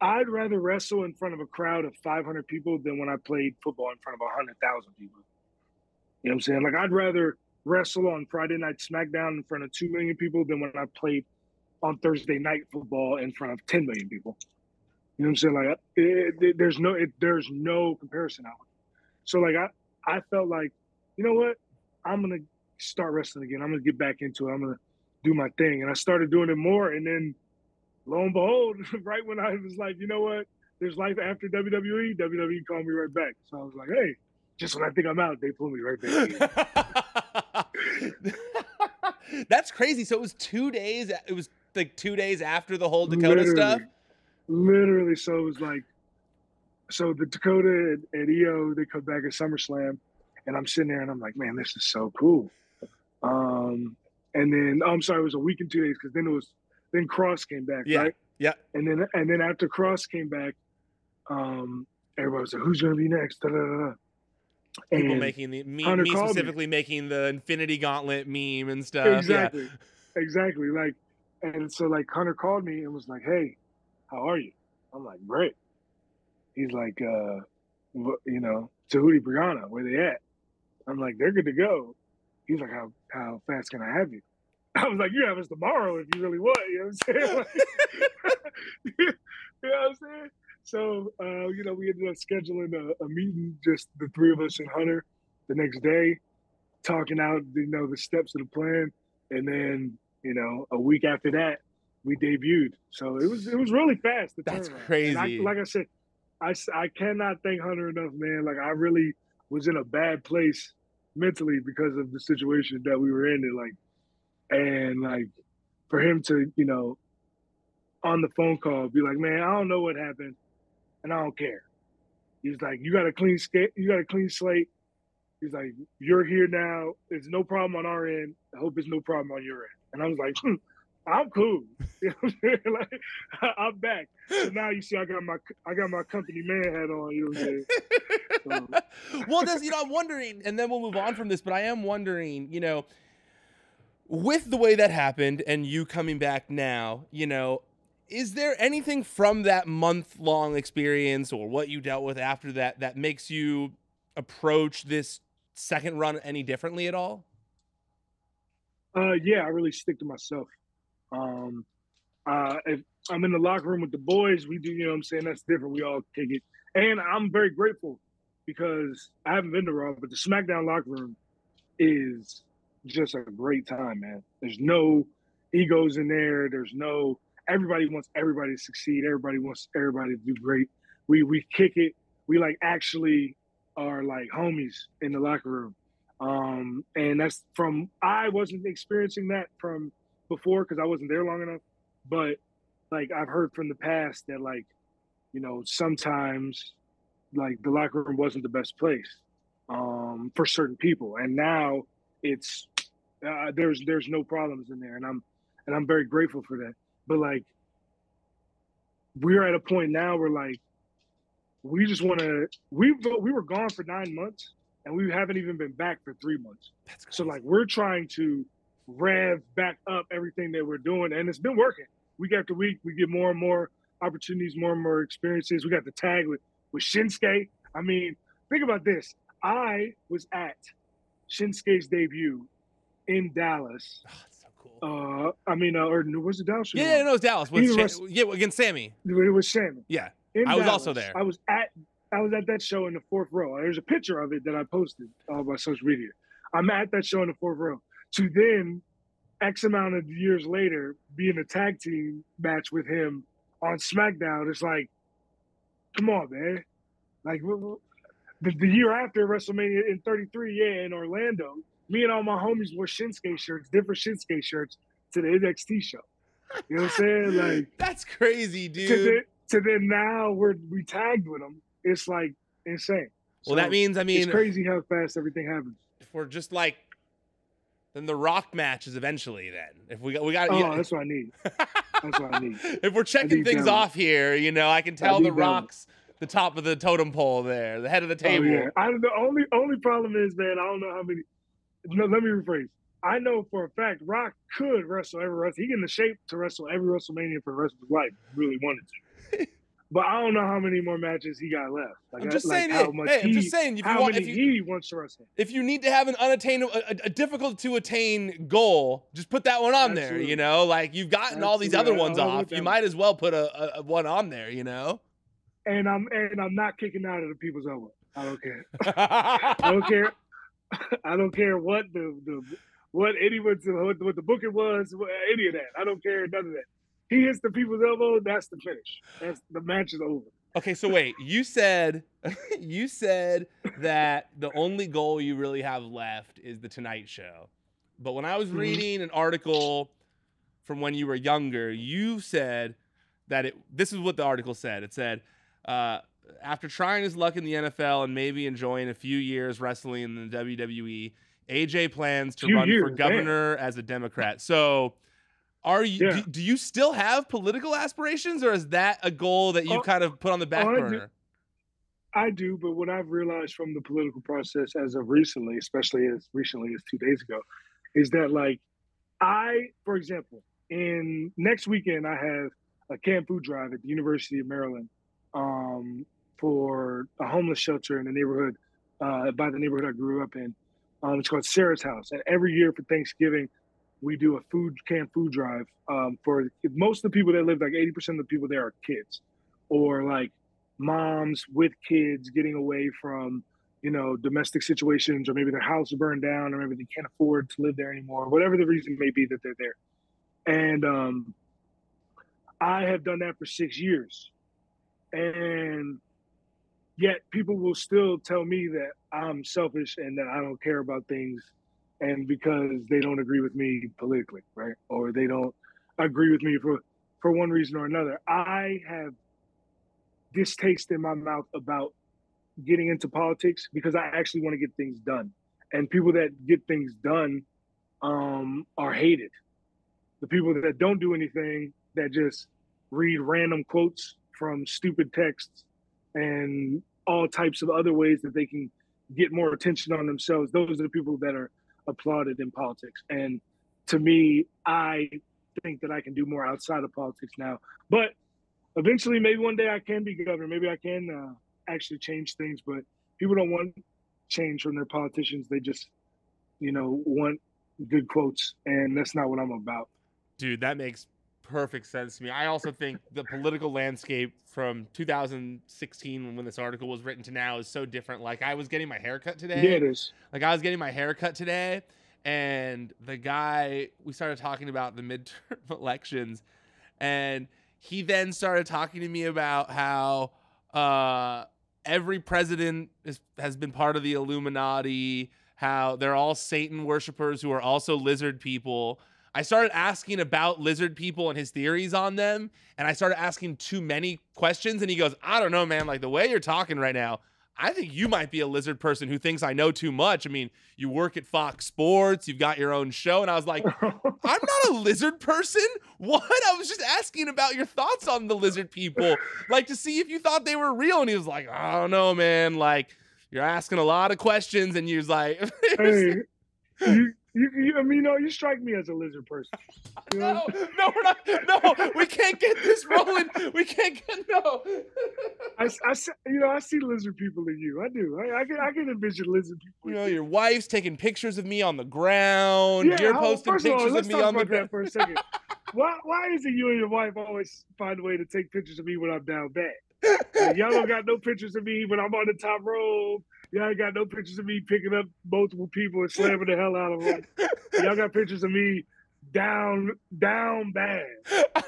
I'd rather wrestle in front of a crowd of 500 people than when I played football in front of 100,000 people. You know what I'm saying? Like I'd rather wrestle on Friday night SmackDown in front of 2 million people than when I played on Thursday night football in front of 10 million people. You know what I'm saying? Like, it, it, there's no, it, there's no comparison out. So like, I, I felt like, you know what? I'm gonna start wrestling again. I'm gonna get back into it. I'm gonna do my thing, and I started doing it more. And then, lo and behold, right when I was like, you know what? There's life after WWE. WWE called me right back. So I was like, hey, just when I think I'm out, they pull me right back. That's crazy. So it was two days. It was like two days after the whole Dakota Literally. stuff. Literally, so it was like, so the Dakota and, and Io they come back at SummerSlam, and I'm sitting there and I'm like, man, this is so cool. Um, and then oh, I'm sorry, it was a week and two days because then it was then Cross came back, yeah. right? Yeah. And then and then after Cross came back, um, everybody was like, who's gonna be next? Da, da, da. People making the me, me specifically me. making the Infinity Gauntlet meme and stuff. Exactly, yeah. exactly. Like, and so like Hunter called me and was like, "Hey, how are you? I'm like, great. He's like, uh, you know, Tehuti Briana, where they at? I'm like, they're good to go. He's like, how how fast can I have you? I was like, you have us tomorrow if you really want. You know what I'm saying? Like, you know what I'm saying? So, uh, you know, we ended up scheduling a, a, meeting, just the three of us and Hunter, the next day, talking out, you know, the steps of the plan. And then, you know, a week after that, we debuted. So it was it was really fast. That's crazy. I, like I said, I, I cannot thank Hunter enough, man. Like I really was in a bad place mentally because of the situation that we were in. And like, and like for him to you know on the phone call be like, man, I don't know what happened, and I don't care. He's like, you got a clean skate, you got a clean slate. He's like, you're here now. It's no problem on our end. I hope it's no problem on your end. And I was like, hmm, I'm cool. You know I'm saying? Like, I'm back. So now you see, I got my I got my company man hat on. You know what I'm saying? So. well, that's you know, I'm wondering, and then we'll move on from this. But I am wondering, you know, with the way that happened and you coming back now, you know, is there anything from that month long experience or what you dealt with after that that makes you approach this second run any differently at all? Uh, yeah, I really stick to myself. Um, uh, if I'm in the locker room with the boys, we do, you know what I'm saying? That's different. We all take it. And I'm very grateful because I haven't been to Raw, but the SmackDown locker room is just a great time, man. There's no egos in there. There's no everybody wants everybody to succeed. Everybody wants everybody to do great. We we kick it. We like actually are like homies in the locker room. Um, and that's from I wasn't experiencing that from before because I wasn't there long enough, but like I've heard from the past that like, you know, sometimes like the locker room wasn't the best place um, for certain people, and now it's uh, there's there's no problems in there, and I'm and I'm very grateful for that. But like, we're at a point now where like we just want to we we were gone for nine months and we haven't even been back for three months. So like we're trying to rev back up everything that we're doing, and it's been working week after week. We get more and more opportunities, more and more experiences. We got the tag with with Shinsuke. I mean, think about this. I was at Shinsuke's debut in Dallas. Oh, cool. Uh, I mean, uh, or was it Dallas? Yeah, yeah, no, it was Dallas. With Shan- yeah, against Sami. It was Sami. Yeah, in I was Dallas. also there. I was at I was at that show in the fourth row. There's a picture of it that I posted on my social media. I'm at that show in the fourth row. To then, X amount of years later, be in a tag team match with him on SmackDown. It's like, come on, man. Like the, the year after WrestleMania in 33, yeah, in Orlando, me and all my homies wore Shinsuke shirts, different Shinsuke shirts to the NXT show. You know what I'm saying? Like that's crazy, dude. To then, to then now we're we tagged with them it's like insane. Well, so that means I mean it's crazy how fast everything happens. If we're just like then the Rock matches eventually. Then if we got we got oh, know, that's what I need. That's what I need. if we're checking things off here, you know, I can tell the Rock's the top of the totem pole there, the head of the table. Oh, yeah. I the only only problem is, man, I don't know how many. No, let me rephrase. I know for a fact Rock could wrestle every wrestle. He in the shape to wrestle every WrestleMania for the rest of his life. Really wanted to. But I don't know how many more matches he got left. Like, I'm just saying. How much hey, he, I'm just saying. If how you want, many if you, he wants to wrestle. If you need to have an unattainable, a, a difficult to attain goal, just put that one on Absolutely. there. You know, like you've gotten Absolutely. all these other ones off. You might as well put a, a, one on there. You know. And I'm and I'm not kicking out of the people's elbow. I don't care. I don't care. I don't care what the the what anyone's what, what the booking was, any of that. I don't care none of that he hits the people's elbow, that's the finish. That's the match is over. Okay, so wait, you said you said that the only goal you really have left is the Tonight Show. But when I was mm-hmm. reading an article from when you were younger, you said that it this is what the article said. It said, uh, after trying his luck in the NFL and maybe enjoying a few years wrestling in the WWE, AJ plans to run years, for governor man. as a Democrat. So are you? Yeah. Do, do, you still have political aspirations, or is that a goal that you uh, kind of put on the back burner? I do, but what I've realized from the political process as of recently, especially as recently as two days ago, is that like I, for example, in next weekend I have a canned food drive at the University of Maryland um, for a homeless shelter in the neighborhood uh, by the neighborhood I grew up in. Um, it's called Sarah's House, and every year for Thanksgiving we do a food can food drive um, for most of the people that live like 80% of the people there are kids or like moms with kids getting away from you know domestic situations or maybe their house burned down or maybe they can't afford to live there anymore whatever the reason may be that they're there and um, i have done that for six years and yet people will still tell me that i'm selfish and that i don't care about things and because they don't agree with me politically, right? Or they don't agree with me for for one reason or another. I have distaste in my mouth about getting into politics because I actually want to get things done. And people that get things done um, are hated. The people that don't do anything, that just read random quotes from stupid texts and all types of other ways that they can get more attention on themselves, those are the people that are applauded in politics. And to me, I think that I can do more outside of politics now. But eventually, maybe one day I can be governor. Maybe I can uh, actually change things. But people don't want change from their politicians. They just, you know, want good quotes, and that's not what I'm about. Dude, that makes perfect sense to me. I also think the political landscape from 2016 when this article was written to now is so different. Like I was getting my haircut today. Yeah, it is. Like I was getting my haircut today, and the guy we started talking about the midterm elections, and he then started talking to me about how uh, every president is, has been part of the Illuminati. How they're all Satan worshippers who are also lizard people I started asking about lizard people and his theories on them, and I started asking too many questions. And he goes, I don't know, man. Like the way you're talking right now, I think you might be a lizard person who thinks I know too much. I mean, you work at Fox Sports, you've got your own show. And I was like, I'm not a lizard person. What? I was just asking about your thoughts on the lizard people, like to see if you thought they were real. And he was like, I don't know, man. Like, you're asking a lot of questions. And he was like, hey, you, you, you, I mean, you know, you strike me as a lizard person. You know? no, no, we're not. No, we can't get this rolling. We can't get no. I, I, you know, I see lizard people in you. I do. I, I can, I can envision lizard people. You know, your wife's taking pictures of me on the ground. Yeah, You're posting pictures all, of me on the ground. for a second. why, why is it you and your wife always find a way to take pictures of me when I'm down bad? Like, y'all don't got no pictures of me when I'm on the top rope Y'all ain't got no pictures of me picking up multiple people and slamming the hell out of them. Y'all got pictures of me down, down bad,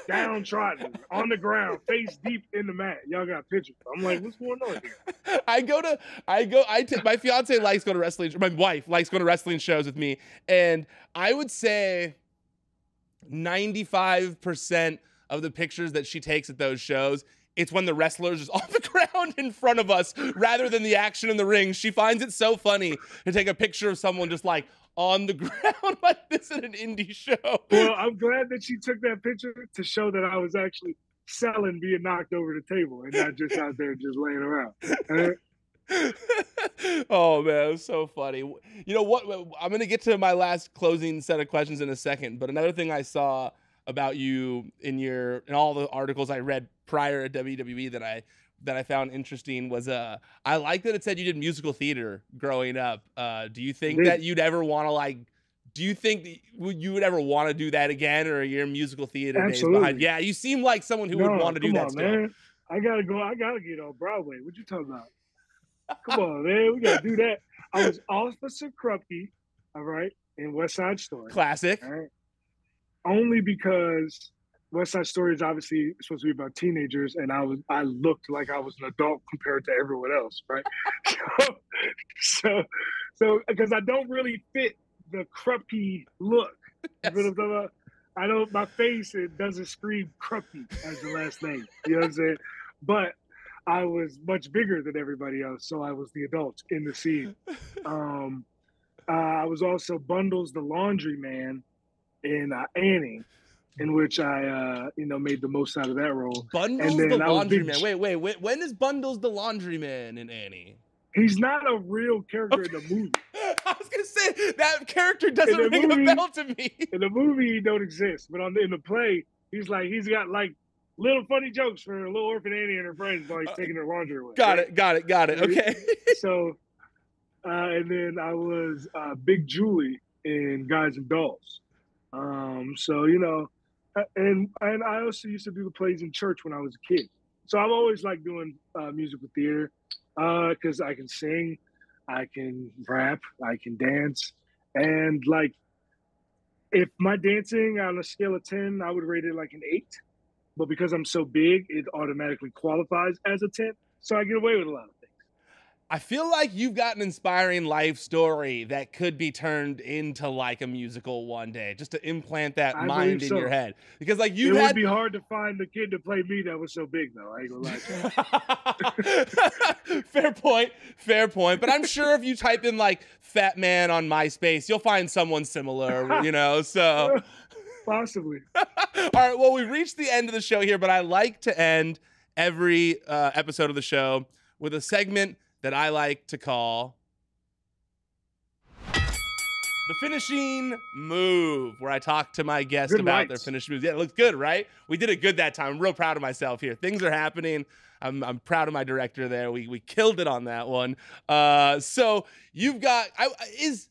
downtrodden, on the ground, face deep in the mat. Y'all got pictures. I'm like, what's going on here? I go to, I go, I take my fiance likes going to wrestling. My wife likes going to wrestling shows with me, and I would say, ninety five percent of the pictures that she takes at those shows it's when the wrestlers is on the ground in front of us rather than the action in the ring. She finds it so funny to take a picture of someone just like on the ground like this at an indie show. Well, I'm glad that she took that picture to show that I was actually selling being knocked over the table and not just out there just laying around. oh man, it was so funny. You know what? I'm gonna get to my last closing set of questions in a second, but another thing I saw about you in your in all the articles I read prior to WWE that I that I found interesting was uh I like that it said you did musical theater growing up. Uh do you think that you'd ever want to like do you think you would ever want to do that again or your musical theater Absolutely. days behind? Yeah, you seem like someone who no, would want to do that on, still. Man. I gotta go. I gotta get on Broadway. What you talking about? Come on, man. We gotta do that. I was Officer Krupke, all right, in West Side Story. Classic. Right only because West Side Story is obviously supposed to be about teenagers, and I was I looked like I was an adult compared to everyone else, right? so, so, so because I don't really fit the Krupke look. Yes. I don't. My face it doesn't scream Krupke as the last name. You know what I'm saying? But I was much bigger than everybody else, so I was the adult in the scene. Um, uh, I was also Bundles the laundry man in uh, Annie, in which I, uh, you know, made the most out of that role. Bundles the laundryman. Wait, wait, wait. When is Bundles the laundryman in Annie? He's not a real character okay. in the movie. I was gonna say that character doesn't ring movie, a bell to me. In the movie, he don't exist, but on the, in the play, he's like he's got like little funny jokes for a little orphan Annie and her friends while he's uh, taking her laundry away. Got right? it, got it, got it. Okay. so, uh, and then I was uh, Big Julie in Guys and Dolls. Um, so you know, and and I also used to do the plays in church when I was a kid. So I've always liked doing uh, musical theater because uh, I can sing, I can rap, I can dance, and like if my dancing on a scale of ten, I would rate it like an eight. But because I'm so big, it automatically qualifies as a ten. So I get away with a lot I feel like you've got an inspiring life story that could be turned into like a musical one day, just to implant that I mind in so. your head. Because like you, it had... would be hard to find the kid to play me that was so big, though. I ain't gonna lie. fair point, fair point. But I'm sure if you type in like "fat man" on MySpace, you'll find someone similar. You know, so possibly. All right. Well, we've reached the end of the show here, but I like to end every uh, episode of the show with a segment that I like to call the finishing move, where I talk to my guest good about lights. their finishing moves. Yeah, it looks good, right? We did it good that time. I'm real proud of myself here. Things are happening. I'm, I'm proud of my director there. We, we killed it on that one. Uh, so you've got I, is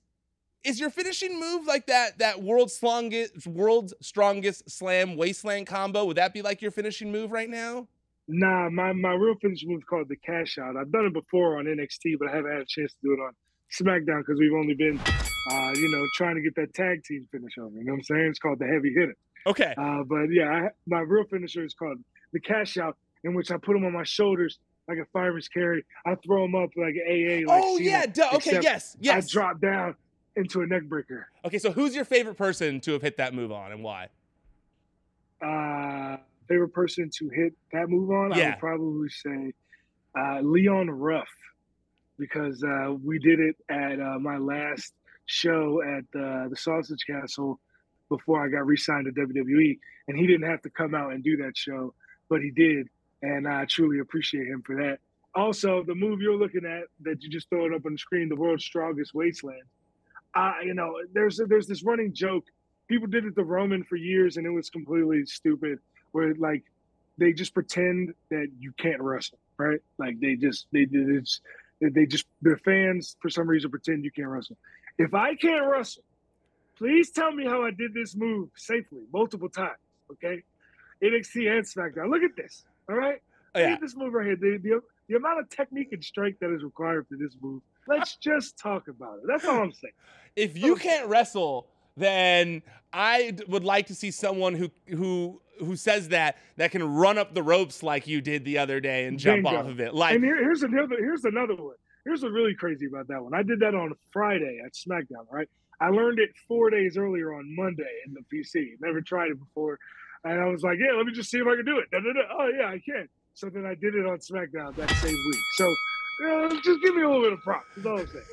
is your finishing move like that that world's strongest world's strongest slam wasteland combo? Would that be like your finishing move right now? Nah, my, my real finish move is called the cash out. I've done it before on NXT, but I haven't had a chance to do it on SmackDown because we've only been, uh, you know, trying to get that tag team finish over. You know what I'm saying? It's called the heavy hitter. Okay. Uh, but yeah, I, my real finisher is called the cash out, in which I put them on my shoulders like a fireman's carry. I throw them up like AA. Like oh Cena, yeah, duh. okay, yes, yes. I drop down into a neck breaker. Okay, so who's your favorite person to have hit that move on and why? Uh, favorite person to hit that move on, I would probably say uh, Leon Ruff because uh, we did it at uh, my last show at uh, the Sausage Castle before I got re-signed to WWE, and he didn't have to come out and do that show, but he did, and I truly appreciate him for that. Also, the move you're looking at that you just throw it up on the screen, the world's strongest wasteland. I, you know, there's there's this running joke. People did it to Roman for years, and it was completely stupid. Where like they just pretend that you can't wrestle, right? Like they just they did it's they just their fans for some reason pretend you can't wrestle. If I can't wrestle, please tell me how I did this move safely multiple times. Okay, NXT and SmackDown. Look at this. All right, Oh, look at this move right here. The, the the amount of technique and strength that is required for this move. Let's just talk about it. That's all I'm saying. If you can't wrestle, then I would like to see someone who who who says that that can run up the ropes like you did the other day and jump Bingo. off of it. Like and here, here's another here's another one. Here's what's really crazy about that one. I did that on Friday at SmackDown, right? I learned it four days earlier on Monday in the PC. Never tried it before. And I was like, yeah, let me just see if I can do it. Da-da-da. Oh, yeah, I can. So then I did it on SmackDown that same week. So uh, just give me a little bit of props. That's all I'm saying.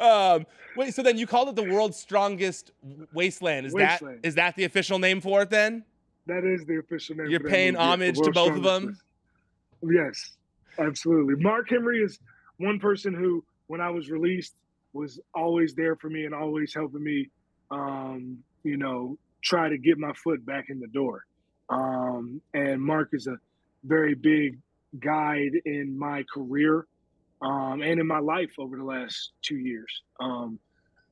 Um wait, so then you called it the world's strongest wasteland. Is Wasteland. that is that the official name for it then? That is the official name. You're paying movie, homage to both of them? Yes, absolutely. Mark Henry is one person who, when I was released, was always there for me and always helping me, um, you know, try to get my foot back in the door. Um, and Mark is a very big guide in my career um, and in my life over the last two years. Um,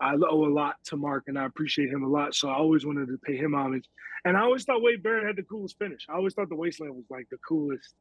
I owe a lot to Mark and I appreciate him a lot. So I always wanted to pay him homage. And I always thought Wade Barrett had the coolest finish. I always thought the Wasteland was like the coolest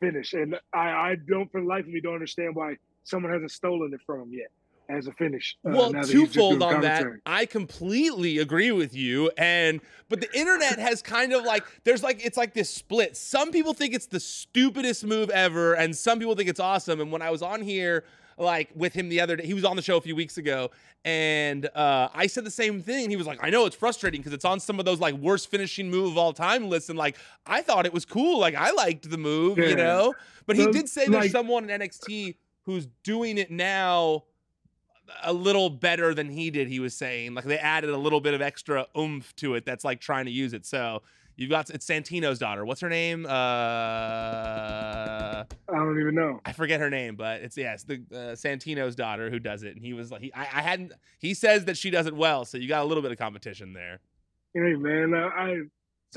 finish. And I, I don't, for the life of me, don't understand why someone hasn't stolen it from him yet as a finish. uh, Well, now that he's just twofold on that. I completely agree with you. And but the internet has kind of like there's like it's like this split. Some people think it's the stupidest move ever, and some people think it's awesome. And when I was on here like with him the other day, he was on the show a few weeks ago, and uh, I said the same thing. He was like, I know it's frustrating because it's on some of those like worst finishing move of all time lists, and like I thought it was cool. Like I liked the move, you know. But he did say there's like- someone in NXT who's doing it now a little better than he did. He was saying like they added a little bit of extra oomph to it. That's like trying to use it. So you've got it's Santino's daughter. What's her name? Uh, I don't even know. I forget her name, but it's yes, the uh, Santino's daughter who does it. And he was like, he, I, I hadn't. He says that she does it well, so you got a little bit of competition there. Hey man, I, I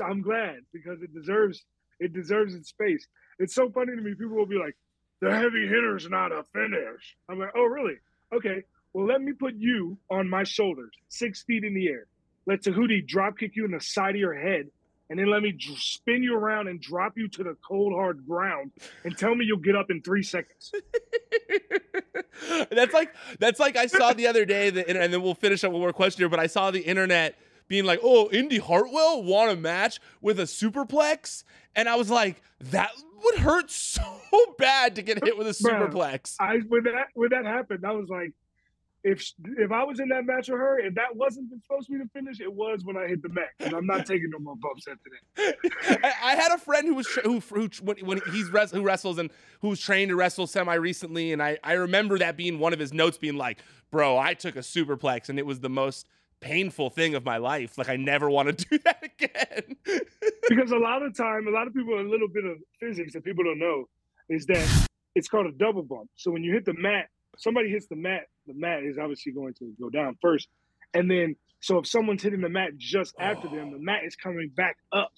I'm glad because it deserves it deserves its space. It's so funny to me. People will be like, "The heavy hitter's not a finish." I'm like, "Oh, really? Okay. Well, let me put you on my shoulders, six feet in the air. Let Tehuti drop kick you in the side of your head, and then let me spin you around and drop you to the cold hard ground, and tell me you'll get up in three seconds." that's like that's like I saw the other day, the, and then we'll finish up one more question here. But I saw the internet being like, "Oh, Indi Hartwell won a match with a superplex," and I was like, "That would hurt so bad to get hit with a superplex." I when that when that happened, I was like, if if I was in that match with her, if that wasn't supposed to be the finish, it was when I hit the mat. And I'm not taking no more bumps after that. I, I had a friend who was who, who when, when he's who wrestles and who's trained to wrestle semi recently, and I I remember that being one of his notes, being like, "Bro, I took a superplex and it was the most painful thing of my life. Like I never want to do that again." Because a lot of time, a lot of people, a little bit of physics that people don't know is that it's called a double bump. So when you hit the mat, somebody hits the mat, the mat is obviously going to go down first, and then so if someone's hitting the mat just after them, the mat is coming back up.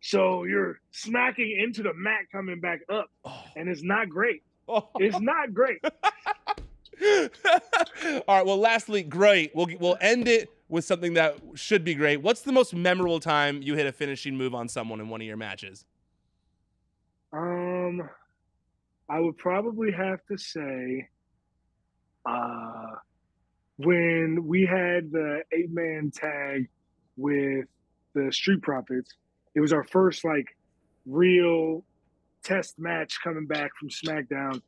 So you're smacking into the mat coming back up, Oh. and it's not great. It's not great. All right. Well, lastly, great. We'll we'll end it with something that should be great. What's the most memorable time you hit a finishing move on someone in one of your matches? Um, I would probably have to say, uh, when we had the eight man tag with the Street Profits, it was our first like real test match coming back from SmackDown,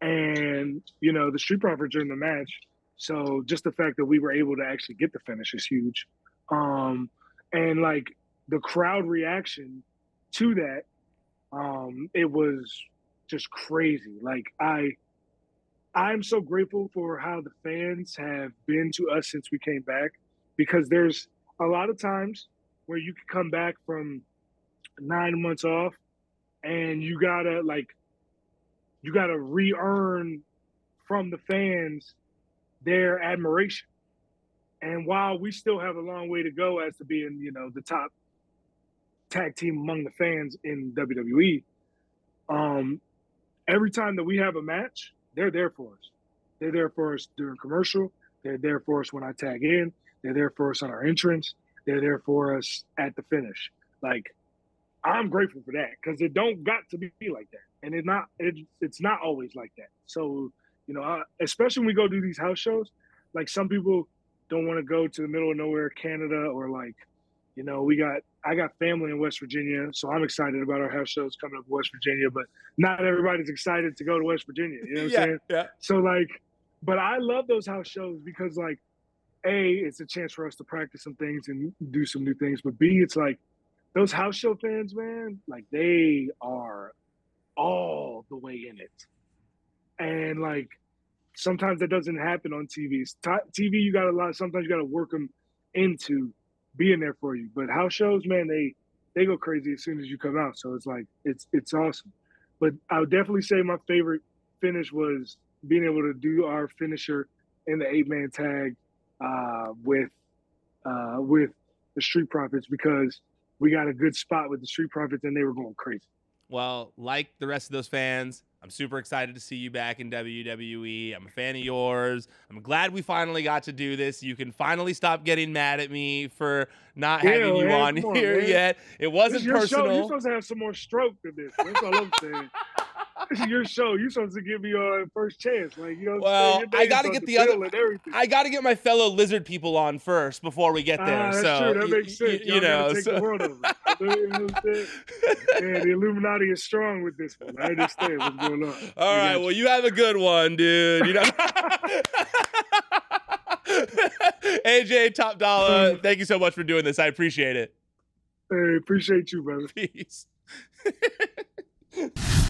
and you know the Street Profits are in the match, So just the fact that we were able to actually get the finish is huge. Um, and like the crowd reaction to that, um, it was just crazy. Like I, I'm so grateful for how the fans have been to us since we came back, because there's a lot of times where you can come back from nine months off, and you gotta like, you gotta re-earn from the fans their admiration. And while we still have a long way to go as to being, you know, the top tag team among the fans in WWE, um, every time that we have a match, they're there for us. They're there for us during commercial. They're there for us when I tag in. They're there for us on our entrance. They're there for us at the finish. Like, I'm grateful for that because it don't got to be like that, and it's not it, it's not always like that. So you know, I, especially when we go do these house shows, like some people don't want to go to the middle of nowhere, Canada, or like, you know, we got I got family in West Virginia, so I'm excited about our house shows coming up in West Virginia, but not everybody's excited to go to West Virginia. You know what yeah, I'm saying? Yeah. So like, but I love those house shows because like, A, it's a chance for us to practice some things and do some new things. But B, it's like those house show fans, man, like they are all the way in it. And like sometimes that doesn't happen on TV. TV, you got a lot. Sometimes you got to work them into being there for you. But house shows, man, they they go crazy as soon as you come out. So it's like it's it's awesome. But I would definitely say my favorite finish was being able to do our finisher in the eight man tag uh, with uh, with the Street Profits because we got a good spot with the Street Profits and they were going crazy. Well, like the rest of those fans, I'm super excited to see you back in WWE. I'm a fan of yours. I'm glad we finally got to do this. You can finally stop getting mad at me for not Yeah, having you man, on here man. yet. It wasn't your show. personal. You're supposed to have some more stroke than this. That's all I'm saying. this is your show. You're supposed to give me your first chance. Like you know. Well, I'm saying? Your I name's gotta get the the other- bill and everything. I got to get my fellow lizard people on first before we get there. Ah, that's so true. That makes sense. you Y'all know, take so- the world over. You know what I'm saying? Yeah, the Illuminati is strong with this one. I understand what's going on. All right, well, you have a good one, dude. You know. AJ Top Dollar, thank you so much for doing this. I appreciate it. you. Hey, appreciate you, brother. Peace.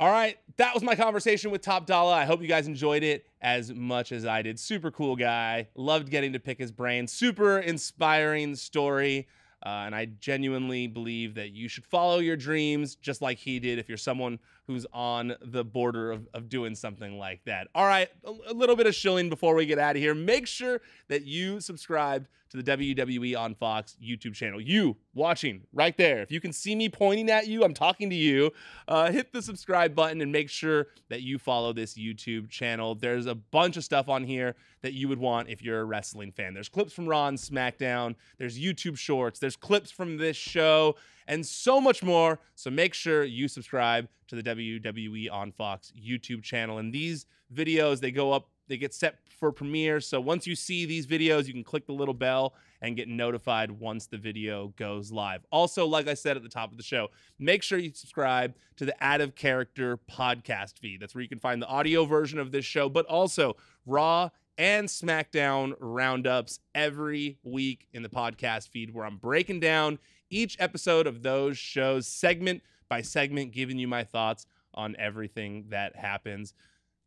All right, that was my conversation with Top Dollar. I hope you guys enjoyed it as much as I did. Super cool guy. Loved getting to pick his brain. Super inspiring story. Uh, and I genuinely believe that you should follow your dreams just like he did if you're someone who's on the border of, of doing something like that. All right, a, a little bit of shilling before we get out of here. Make sure that you subscribe to the WWE on Fox YouTube channel. You watching right there. If you can see me pointing at you, I'm talking to you. Uh, hit the subscribe button and make sure that you follow this YouTube channel. There's a bunch of stuff on here that you would want if you're a wrestling fan. There's clips from Raw and SmackDown, there's YouTube shorts, there's clips from this show, and so much more. So make sure you subscribe to the WWE on Fox YouTube channel. And these videos, they go up, they get set for premiere. So once you see these videos, you can click the little bell and get notified once the video goes live. Also, like I said at the top of the show, make sure you subscribe to the Out of Character podcast feed. That's where you can find the audio version of this show, but also Raw and SmackDown roundups every week in the podcast feed where I'm breaking down each episode of those shows segment by segment, giving you my thoughts on everything that happens.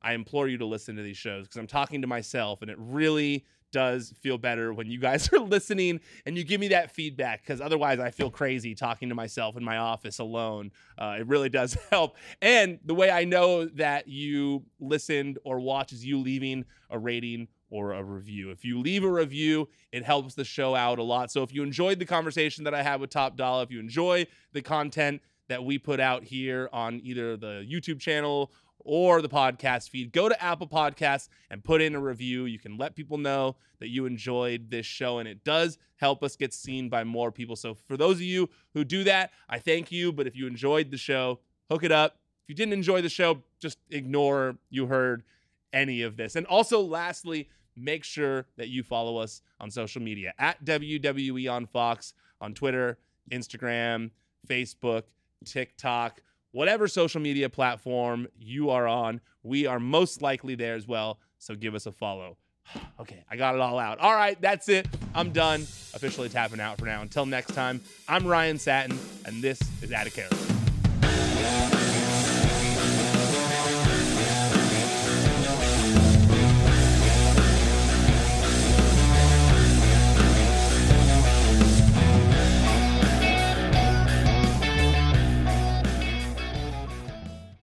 I implore you to listen to these shows because I'm talking to myself and it really does feel better when you guys are listening and you give me that feedback because otherwise I feel crazy talking to myself in my office alone. Uh, it really does help. And the way I know that you listened or watched is you leaving a rating or a review. If you leave a review, it helps the show out a lot. So if you enjoyed the conversation that I had with Top Dollar, if you enjoy the content that we put out here on either the YouTube channel or the podcast feed, go to Apple Podcasts and put in a review. You can let people know that you enjoyed this show, and it does help us get seen by more people. So, for those of you who do that, I thank you. But if you enjoyed the show, hook it up. If you didn't enjoy the show, just ignore you heard any of this. And also, lastly, make sure that you follow us on social media at WWE on Fox on Twitter, Instagram, Facebook, TikTok whatever social media platform you are on, we are most likely there as well. So give us a follow. okay, I got it all out. All right, that's it. I'm done. Officially tapping out for now. Until next time, I'm Ryan Satin, and this is Character.